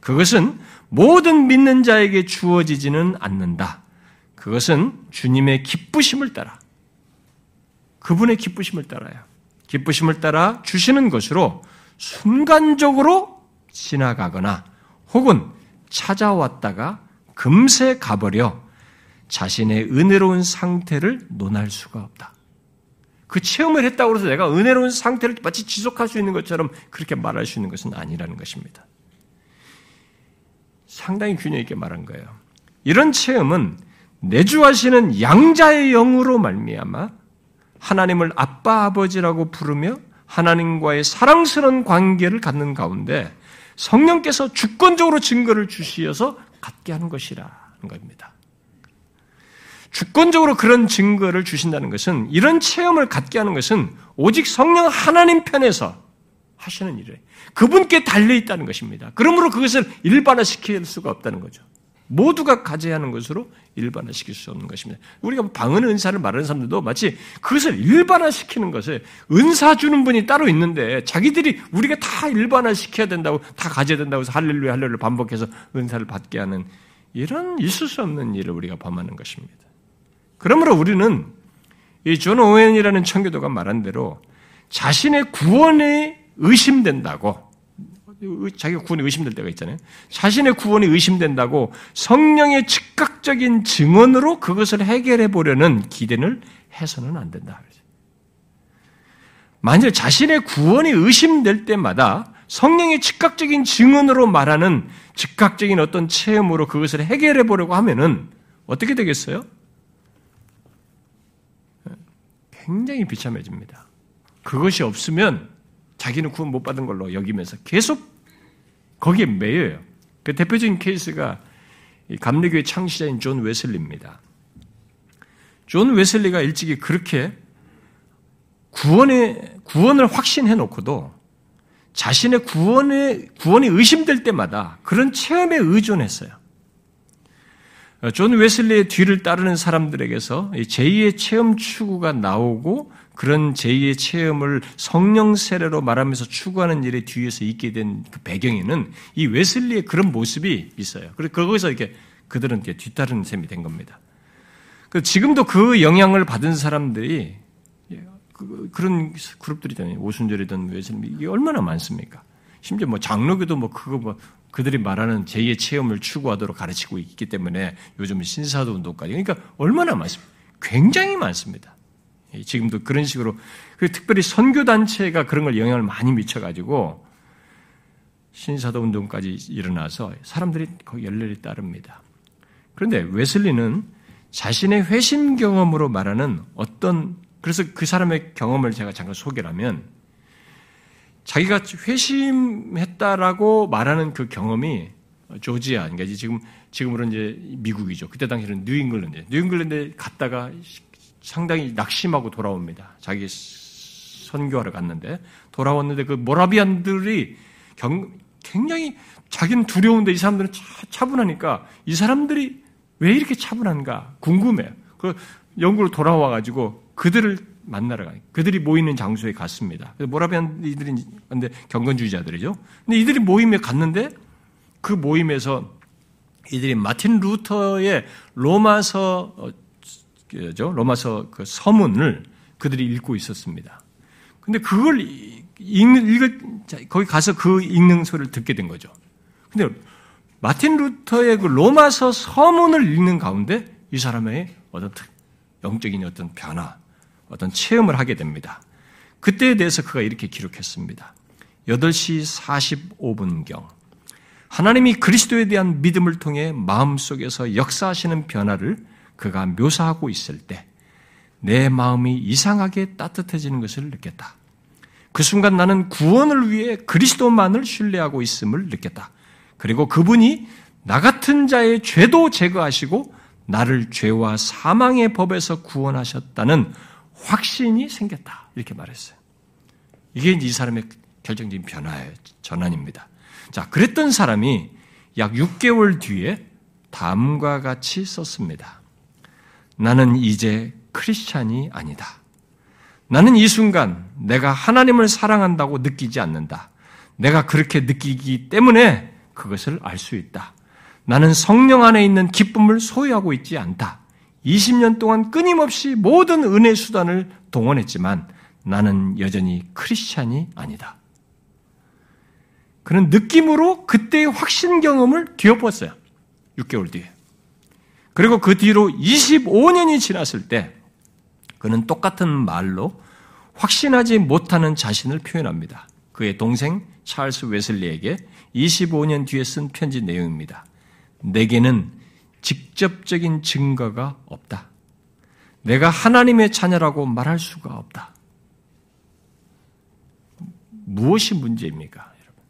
그것은 모든 믿는 자에게 주어지지는 않는다. 그것은 주님의 기쁘심을 따라 그분의 기쁘심을 따라요. 기쁘심을 따라 주시는 것으로 순간적으로 지나가거나 혹은 찾아왔다가 금세 가버려 자신의 은혜로운 상태를 논할 수가 없다. 그 체험을 했다고 해서 내가 은혜로운 상태를 마치 지속할 수 있는 것처럼 그렇게 말할 수 있는 것은 아니라는 것입니다. 상당히 균형 있게 말한 거예요. 이런 체험은 내주하시는 양자의 영으로 말미암아 하나님을 아빠 아버지라고 부르며 하나님과의 사랑스러운 관계를 갖는 가운데 성령께서 주권적으로 증거를 주시어서 갖게 하는 것이라는 겁니다. 주권적으로 그런 증거를 주신다는 것은 이런 체험을 갖게 하는 것은 오직 성령 하나님 편에서 하시는 일이에요. 그분께 달려 있다는 것입니다. 그러므로 그것을 일반화시킬 수가 없다는 거죠. 모두가 가져야 하는 것으로 일반화시킬 수 없는 것입니다. 우리가 방언 은사를 말하는 사람들도 마치 그것을 일반화시키는 것에 은사 주는 분이 따로 있는데 자기들이 우리가 다 일반화시켜야 된다고 다 가져야 된다고 해서 할렐루야 할렐루야 반복해서 은사를 받게 하는 이런 있을 수 없는 일을 우리가 범하는 것입니다. 그러므로 우리는 이 존 오웬이라는 청교도가 말한 대로 자신의 구원에 의심된다고 자기가 구원이 의심될 때가 있잖아요. 자신의 구원이 의심된다고 성령의 즉각적인 증언으로 그것을 해결해 보려는 기대를 해서는 안 된다. 만일 자신의 구원이 의심될 때마다 성령의 즉각적인 증언으로 말하는 즉각적인 어떤 체험으로 그것을 해결해 보려고 하면은 어떻게 되겠어요? 굉장히 비참해집니다. 그것이 없으면 자기는 구원 못 받은 걸로 여기면서 계속 거기에 매여요. 그 대표적인 케이스가 감리교의 창시자인 존 웨슬리입니다. 존 웨슬리가 일찍이 그렇게 구원의 구원을 확신해 놓고도 자신의 구원의 구원이 의심될 때마다 그런 체험에 의존했어요. 존 웨슬리의 뒤를 따르는 사람들에게서 제2의 체험 추구가 나오고 그런 제2의 체험을 성령 세례로 말하면서 추구하는 일에 뒤에서 있게 된 그 배경에는 이 웨슬리의 그런 모습이 있어요. 그래서 거기서 이렇게 그들은 이렇게 뒤따르는 셈이 된 겁니다. 그 지금도 그 영향을 받은 사람들이 그, 런 그룹들이잖아요. 오순절이든 웨슬리 이게 얼마나 많습니까? 심지어 뭐 장로교도 뭐 그거 뭐 그들이 말하는 제2의 체험을 추구하도록 가르치고 있기 때문에 요즘 신사도 운동까지 그러니까 얼마나 많습니까? 굉장히 많습니다. 예, 지금도 그런 식으로 그 특별히 선교 단체가 그런 걸 영향을 많이 미쳐가지고 신사도 운동까지 일어나서 사람들이 열렬히 따릅니다. 그런데 웨슬리는 자신의 회심 경험으로 말하는 어떤 그래서 그 사람의 경험을 제가 잠깐 소개를 하면 자기가 회심했다라고 말하는 그 경험이 조지아, 그러니까 지금 지금으로 이제 미국이죠. 그때 당시는 뉴잉글랜드, 뉴잉글랜드에 갔다가 상당히 낙심하고 돌아옵니다. 자기 선교하러 갔는데 돌아왔는데 그 모라비안들이 경, 굉장히 자기는 두려운데 이 사람들은 차, 분하니까이 사람들이 왜 이렇게 차분한가 궁금해요. 그 영국으로 돌아와 가지고 그들을 만나러 가요. 그들이 모이는 장소에 갔습니다. 모라비안들이 근데 경건주의자들이죠. 근데 이들이 모임에 갔는데 그 모임에서 이들이 마틴 루터의 로마서 어, 죠 로마서 그 서문을 그들이 읽고 있었습니다. 근데 그걸 읽는 읽 거기 가서 그 읽는 소리를 듣게 된 거죠. 근데 마틴 루터의 그 로마서 서문을 읽는 가운데 이 사람의 어떤 영적인 어떤 변화, 어떤 체험을 하게 됩니다. 그때에 대해서 그가 이렇게 기록했습니다. 8시 45분경 하나님이 그리스도에 대한 믿음을 통해 마음속에서 역사하시는 변화를 그가 묘사하고 있을 때 내 마음이 이상하게 따뜻해지는 것을 느꼈다. 그 순간 나는 구원을 위해 그리스도만을 신뢰하고 있음을 느꼈다. 그리고 그분이 나 같은 자의 죄도 제거하시고 나를 죄와 사망의 법에서 구원하셨다는 확신이 생겼다. 이렇게 말했어요. 이게 이 사람의 결정적인 변화의 전환입니다. 자, 그랬던 사람이 약 6개월 뒤에 다음과 같이 썼습니다. 나는 이제 크리스찬이 아니다. 나는 이 순간 내가 하나님을 사랑한다고 느끼지 않는다. 내가 그렇게 느끼기 때문에 그것을 알 수 있다. 나는 성령 안에 있는 기쁨을 소유하고 있지 않다. 20년 동안 끊임없이 모든 은혜 수단을 동원했지만 나는 여전히 크리스찬이 아니다. 그는 느낌으로 그때의 확신 경험을 뒤엎었어요. 6개월 뒤에. 그리고 그 뒤로 25년이 지났을 때 그는 똑같은 말로 확신하지 못하는 자신을 표현합니다. 그의 동생 찰스 웨슬리에게 25년 뒤에 쓴 편지 내용입니다. 내게는 직접적인 증거가 없다. 내가 하나님의 자녀라고 말할 수가 없다. 무엇이 문제입니까? 여러분?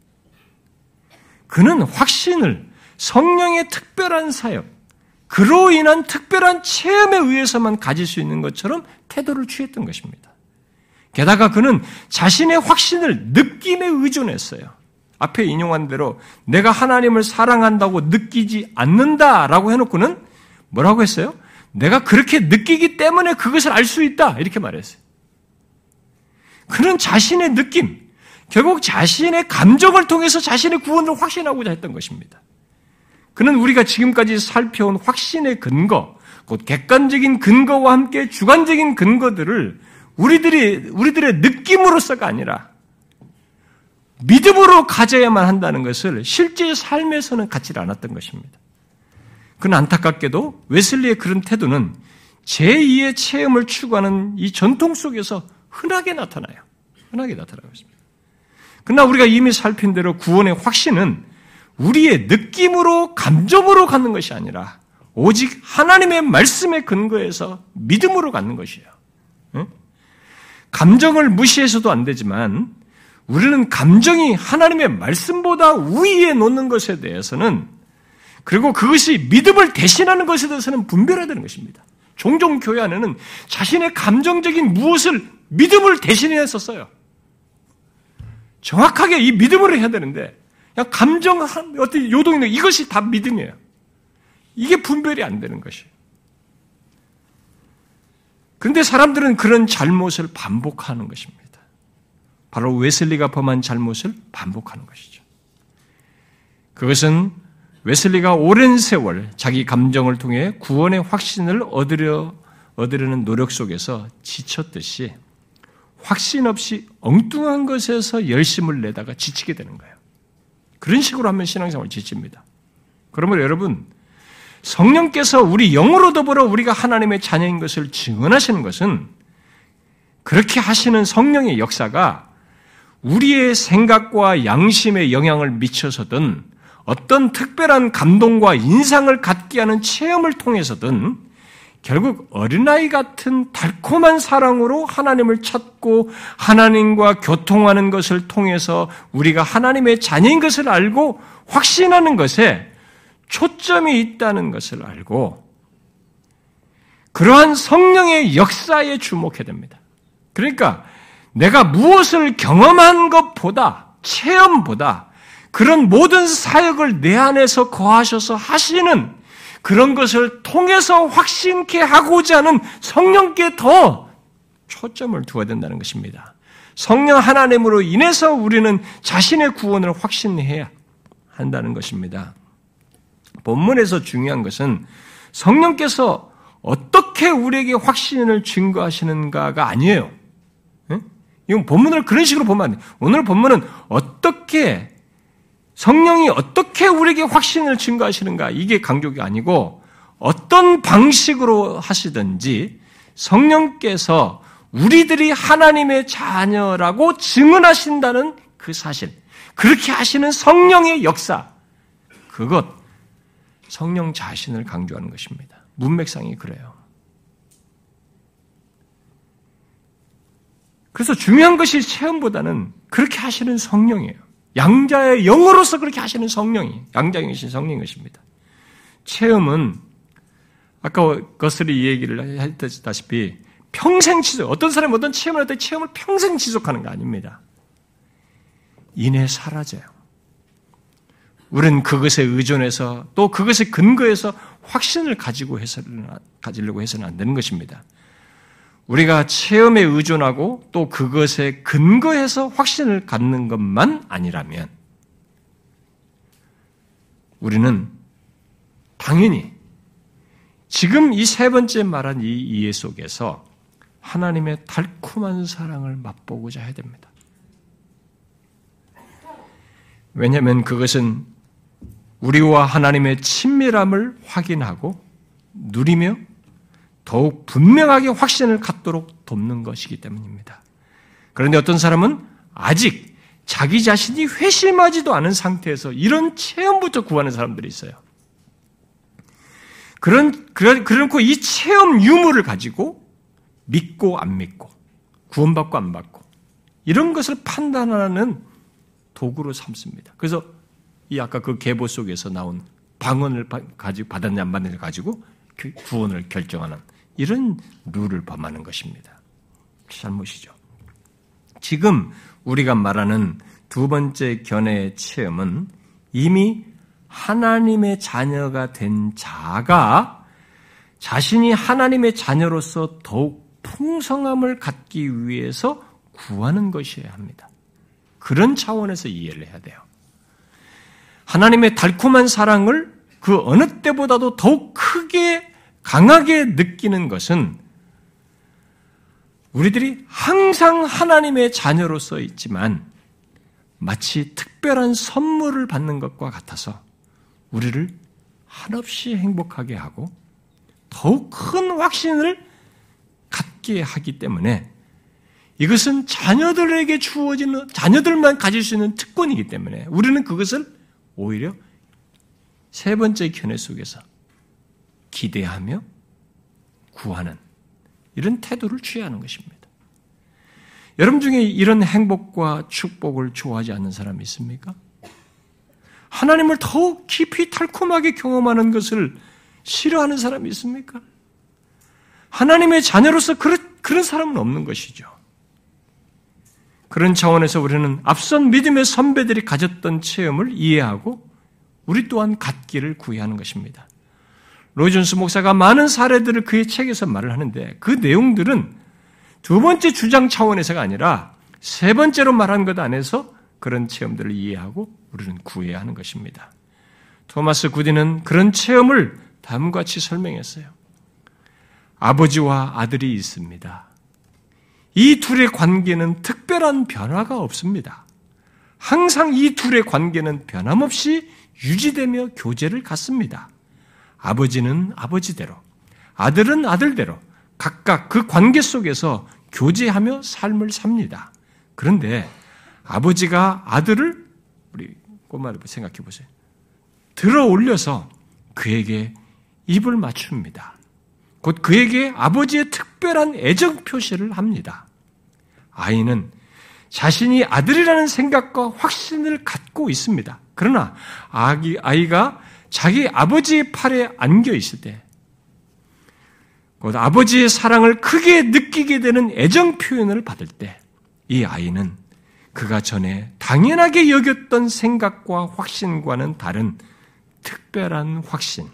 그는 확신을 성령의 특별한 사역, 그로 인한 특별한 체험에 의해서만 가질 수 있는 것처럼 태도를 취했던 것입니다. 게다가 그는 자신의 확신을 느낌에 의존했어요. 앞에 인용한 대로 내가 하나님을 사랑한다고 느끼지 않는다라고 해놓고는 뭐라고 했어요? 내가 그렇게 느끼기 때문에 그것을 알 수 있다. 이렇게 말했어요. 그는 자신의 느낌, 결국 자신의 감정을 통해서 자신의 구원을 확신하고자 했던 것입니다. 그는 우리가 지금까지 살펴온 확신의 근거, 곧 객관적인 근거와 함께 주관적인 근거들을 우리들이, 우리들의 느낌으로서가 아니라 믿음으로 가져야만 한다는 것을 실제 삶에서는 갖지 않았던 것입니다. 그는 안타깝게도 웨슬리의 그런 태도는 제2의 체험을 추구하는 이 전통 속에서 흔하게 나타나요. 흔하게 나타나고 있습니다. 그러나 우리가 이미 살핀 대로 구원의 확신은 우리의 느낌으로, 감정으로 갖는 것이 아니라 오직 하나님의 말씀의 근거에서 믿음으로 갖는 것이에요. 감정을 무시해서도 안 되지만 우리는 감정이 하나님의 말씀보다 우위에 놓는 것에 대해서는 그리고 그것이 믿음을 대신하는 것에 대해서는 분별해야 되는 것입니다. 종종 교회 안에는 자신의 감정적인 무엇을 믿음을 대신해서 써요. 정확하게 이 믿음으로 해야 되는데 그냥 감정 어떤 요동이 이것이 다 믿음이에요. 이게 분별이 안 되는 것이에요. 그런데 사람들은 그런 잘못을 반복하는 것입니다. 바로 웨슬리가 범한 잘못을 반복하는 것이죠. 그것은 웨슬리가 오랜 세월 자기 감정을 통해 구원의 확신을 얻으려, 얻으려는 노력 속에서 지쳤듯이 확신 없이 엉뚱한 것에서 열심을 내다가 지치게 되는 거예요. 그런 식으로 하면 신앙생활 지칩니다. 그러면 여러분, 성령께서 우리 영으로 더불어 우리가 하나님의 자녀인 것을 증언하시는 것은 그렇게 하시는 성령의 역사가 우리의 생각과 양심에 영향을 미쳐서든 어떤 특별한 감동과 인상을 갖게 하는 체험을 통해서든 결국 어린아이 같은 달콤한 사랑으로 하나님을 찾고 하나님과 교통하는 것을 통해서 우리가 하나님의 자녀인 것을 알고 확신하는 것에 초점이 있다는 것을 알고 그러한 성령의 역사에 주목해야 됩니다. 그러니까 내가 무엇을 경험한 것보다 체험보다 그런 모든 사역을 내 안에서 거하셔서 하시는 그런 것을 통해서 확신케 하고자 하는 성령께 더 초점을 두어야 된다는 것입니다. 성령 하나님으로 인해서 우리는 자신의 구원을 확신해야 한다는 것입니다. 본문에서 중요한 것은 성령께서 어떻게 우리에게 확신을 증거하시는가가 아니에요. 이건 본문을 그런 식으로 보면 안 돼. 오늘 본문은 어떻게 성령이 어떻게 우리에게 확신을 증거하시는가 이게 강조가 아니고 어떤 방식으로 하시든지 성령께서 우리들이 하나님의 자녀라고 증언하신다는 그 사실, 그렇게 하시는 성령의 역사, 그것, 성령 자신을 강조하는 것입니다. 문맥상이 그래요. 그래서 중요한 것이 체험보다는 그렇게 하시는 성령이에요. 양자의 영으로서 그렇게 하시는 성령이, 양자이신 성령인 것입니다. 체험은, 아까 거슬이 얘기를 했다시피, 평생 지속, 어떤 사람이 어떤 체험을 할 때 체험을 평생 지속하는 거 아닙니다. 이내 사라져요. 우리는 그것에 의존해서 또 그것에 근거해서 확신을 가지고 해서 가지려고 해서는 안 되는 것입니다. 우리가 체험에 의존하고 또 그것에 근거해서 확신을 갖는 것만 아니라면 우리는 당연히 지금 이 세 번째 말한 이 이해 속에서 하나님의 달콤한 사랑을 맛보고자 해야 됩니다. 왜냐하면 그것은 우리와 하나님의 친밀함을 확인하고 누리며 더욱 분명하게 확신을 갖도록 돕는 것이기 때문입니다. 그런데 어떤 사람은 아직 자기 자신이 회심하지도 않은 상태에서 이런 체험부터 구하는 사람들이 있어요. 그런, 그런, 그렇고 이 체험 유무를 가지고 믿고 안 믿고, 구원받고 안 받고, 이런 것을 판단하는 도구로 삼습니다. 그래서 이 아까 그 계보 속에서 나온 방언을 받았냐 안 받느냐를 가지고 그 구원을 결정하는 이런 룰을 범하는 것입니다. 잘못이죠. 지금 우리가 말하는 두 번째 견해의 체험은 이미 하나님의 자녀가 된 자가 자신이 하나님의 자녀로서 더욱 풍성함을 갖기 위해서 구하는 것이어야 합니다. 그런 차원에서 이해를 해야 돼요. 하나님의 달콤한 사랑을 그 어느 때보다도 더욱 크게 강하게 느끼는 것은 우리들이 항상 하나님의 자녀로서 있지만 마치 특별한 선물을 받는 것과 같아서 우리를 한없이 행복하게 하고 더욱 큰 확신을 갖게 하기 때문에 이것은 자녀들에게 주어지는, 자녀들만 가질 수 있는 특권이기 때문에 우리는 그것을 오히려 세 번째 견해 속에서 기대하며 구하는 이런 태도를 취하는 것입니다. 여러분 중에 이런 행복과 축복을 좋아하지 않는 사람이 있습니까? 하나님을 더욱 깊이 달콤하게 경험하는 것을 싫어하는 사람이 있습니까? 하나님의 자녀로서 그런, 그런 사람은 없는 것이죠. 그런 차원에서 우리는 앞선 믿음의 선배들이 가졌던 체험을 이해하고 우리 또한 갖기를 구해하는 것입니다. 로이존스 목사가 많은 사례들을 그의 책에서 말을 하는데 그 내용들은 두 번째 주장 차원에서가 아니라 세 번째로 말한 것 안에서 그런 체험들을 이해하고 우리는 구해야 하는 것입니다. 토마스 구디는 그런 체험을 다음과 같이 설명했어요. 아버지와 아들이 있습니다. 이 둘의 관계는 특별한 변화가 없습니다. 항상 이 둘의 관계는 변함없이 유지되며 교제를 갖습니다. 아버지는 아버지대로, 아들은 아들대로 각각 그 관계 속에서 교제하며 삶을 삽니다. 그런데 아버지가 아들을 우리 꼬마를 생각해 보세요. 들어 올려서 그에게 입을 맞춥니다. 곧 그에게 아버지의 특별한 애정 표시를 합니다. 아이는 자신이 아들이라는 생각과 확신을 갖고 있습니다. 그러나 아기, 아이가 자기 아버지의 팔에 안겨 있을 때, 곧 아버지의 사랑을 크게 느끼게 되는 애정 표현을 받을 때, 이 아이는 그가 전에 당연하게 여겼던 생각과 확신과는 다른 특별한 확신,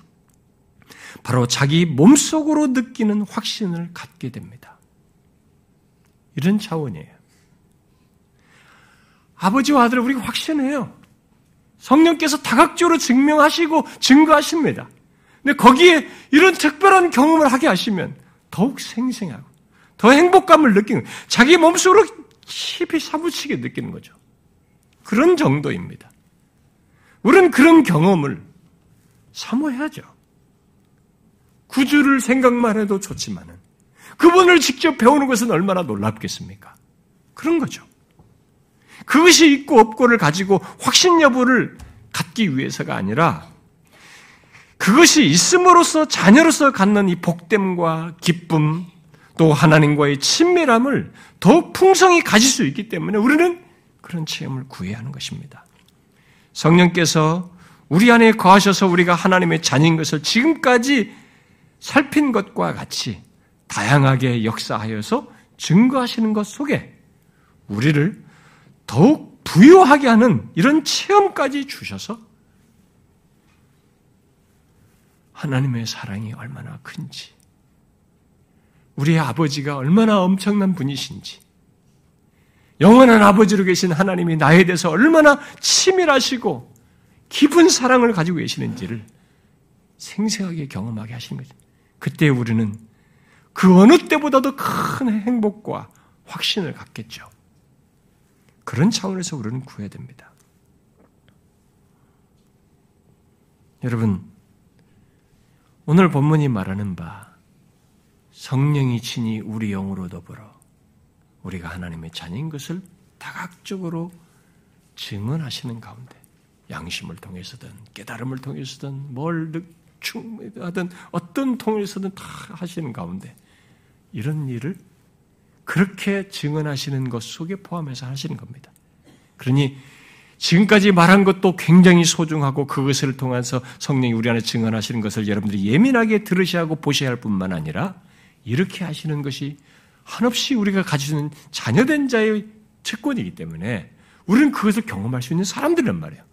바로 자기 몸속으로 느끼는 확신을 갖게 됩니다. 이런 차원이에요. 아버지와 아들을 우리가 확신해요. 성령께서 다각적으로 증명하시고 증거하십니다. 근데 거기에 이런 특별한 경험을 하게 하시면 더욱 생생하고 더 행복감을 느끼는 자기 몸속으로 깊이 사무치게 느끼는 거죠. 그런 정도입니다. 우리는 그런 경험을 사모해야죠. 구주를 생각만 해도 좋지만은 그분을 직접 배우는 것은 얼마나 놀랍겠습니까? 그런 거죠. 그것이 있고 없고를 가지고 확신 여부를 갖기 위해서가 아니라 그것이 있음으로써 자녀로서 갖는 이 복됨과 기쁨 또 하나님과의 친밀함을 더욱 풍성히 가질 수 있기 때문에 우리는 그런 체험을 구해야 하는 것입니다. 성령께서 우리 안에 거하셔서 우리가 하나님의 자녀인 것을 지금까지 살핀 것과 같이 다양하게 역사하여서 증거하시는 것 속에 우리를 더욱 부유하게 하는 이런 체험까지 주셔서 하나님의 사랑이 얼마나 큰지, 우리의 아버지가 얼마나 엄청난 분이신지, 영원한 아버지로 계신 하나님이 나에 대해서 얼마나 치밀하시고 깊은 사랑을 가지고 계시는지를 생생하게 경험하게 하시는 거죠. 그때 우리는 그 어느 때보다도 큰 행복과 확신을 갖겠죠. 그런 차원에서 우리는 구해야 됩니다. 여러분, 오늘 본문이 말하는 바 성령이 친히 우리 영으로 더불어 우리가 하나님의 자녀인 것을 다각적으로 증언하시는 가운데 양심을 통해서든 깨달음을 통해서든 뭘 하든 어떤 통해서든 다 하시는 가운데 이런 일을 그렇게 증언하시는 것 속에 포함해서 하시는 겁니다. 그러니 지금까지 말한 것도 굉장히 소중하고 그것을 통해서 성령이 우리 안에 증언하시는 것을 여러분들이 예민하게 들으셔야 하고 보셔야 할 뿐만 아니라 이렇게 하시는 것이 한없이 우리가 가지는 자녀된 자의 채권이기 때문에 우리는 그것을 경험할 수 있는 사람들란 말이에요.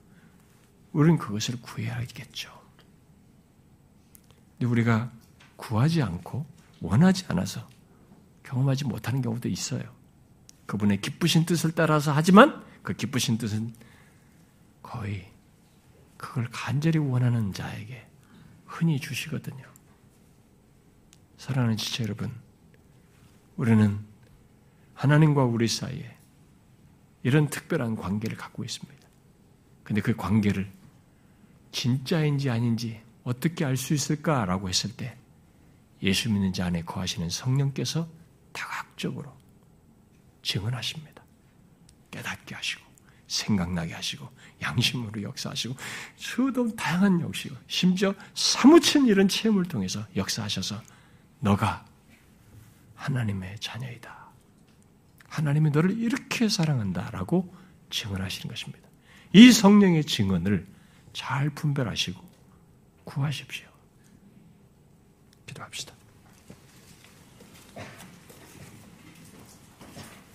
우리는 그것을 구해야겠죠. 근데 우리가 구하지 않고 원하지 않아서 경험하지 못하는 경우도 있어요. 그분의 기쁘신 뜻을 따라서 하지만 그 기쁘신 뜻은 거의 그걸 간절히 원하는 자에게 흔히 주시거든요. 사랑하는 지체 여러분, 우리는 하나님과 우리 사이에 이런 특별한 관계를 갖고 있습니다. 근데 그 관계를 진짜인지 아닌지 어떻게 알 수 있을까라고 했을 때 예수 믿는 자 안에 거하시는 성령께서 다각적으로 증언하십니다. 깨닫게 하시고 생각나게 하시고 양심으로 역사하시고 수도 다양한 역시고 심지어 사무친 이런 체험을 통해서 역사하셔서 너가 하나님의 자녀이다. 하나님이 너를 이렇게 사랑한다라고 증언하시는 것입니다. 이 성령의 증언을 잘 분별하시고 구하십시오. 기도합시다.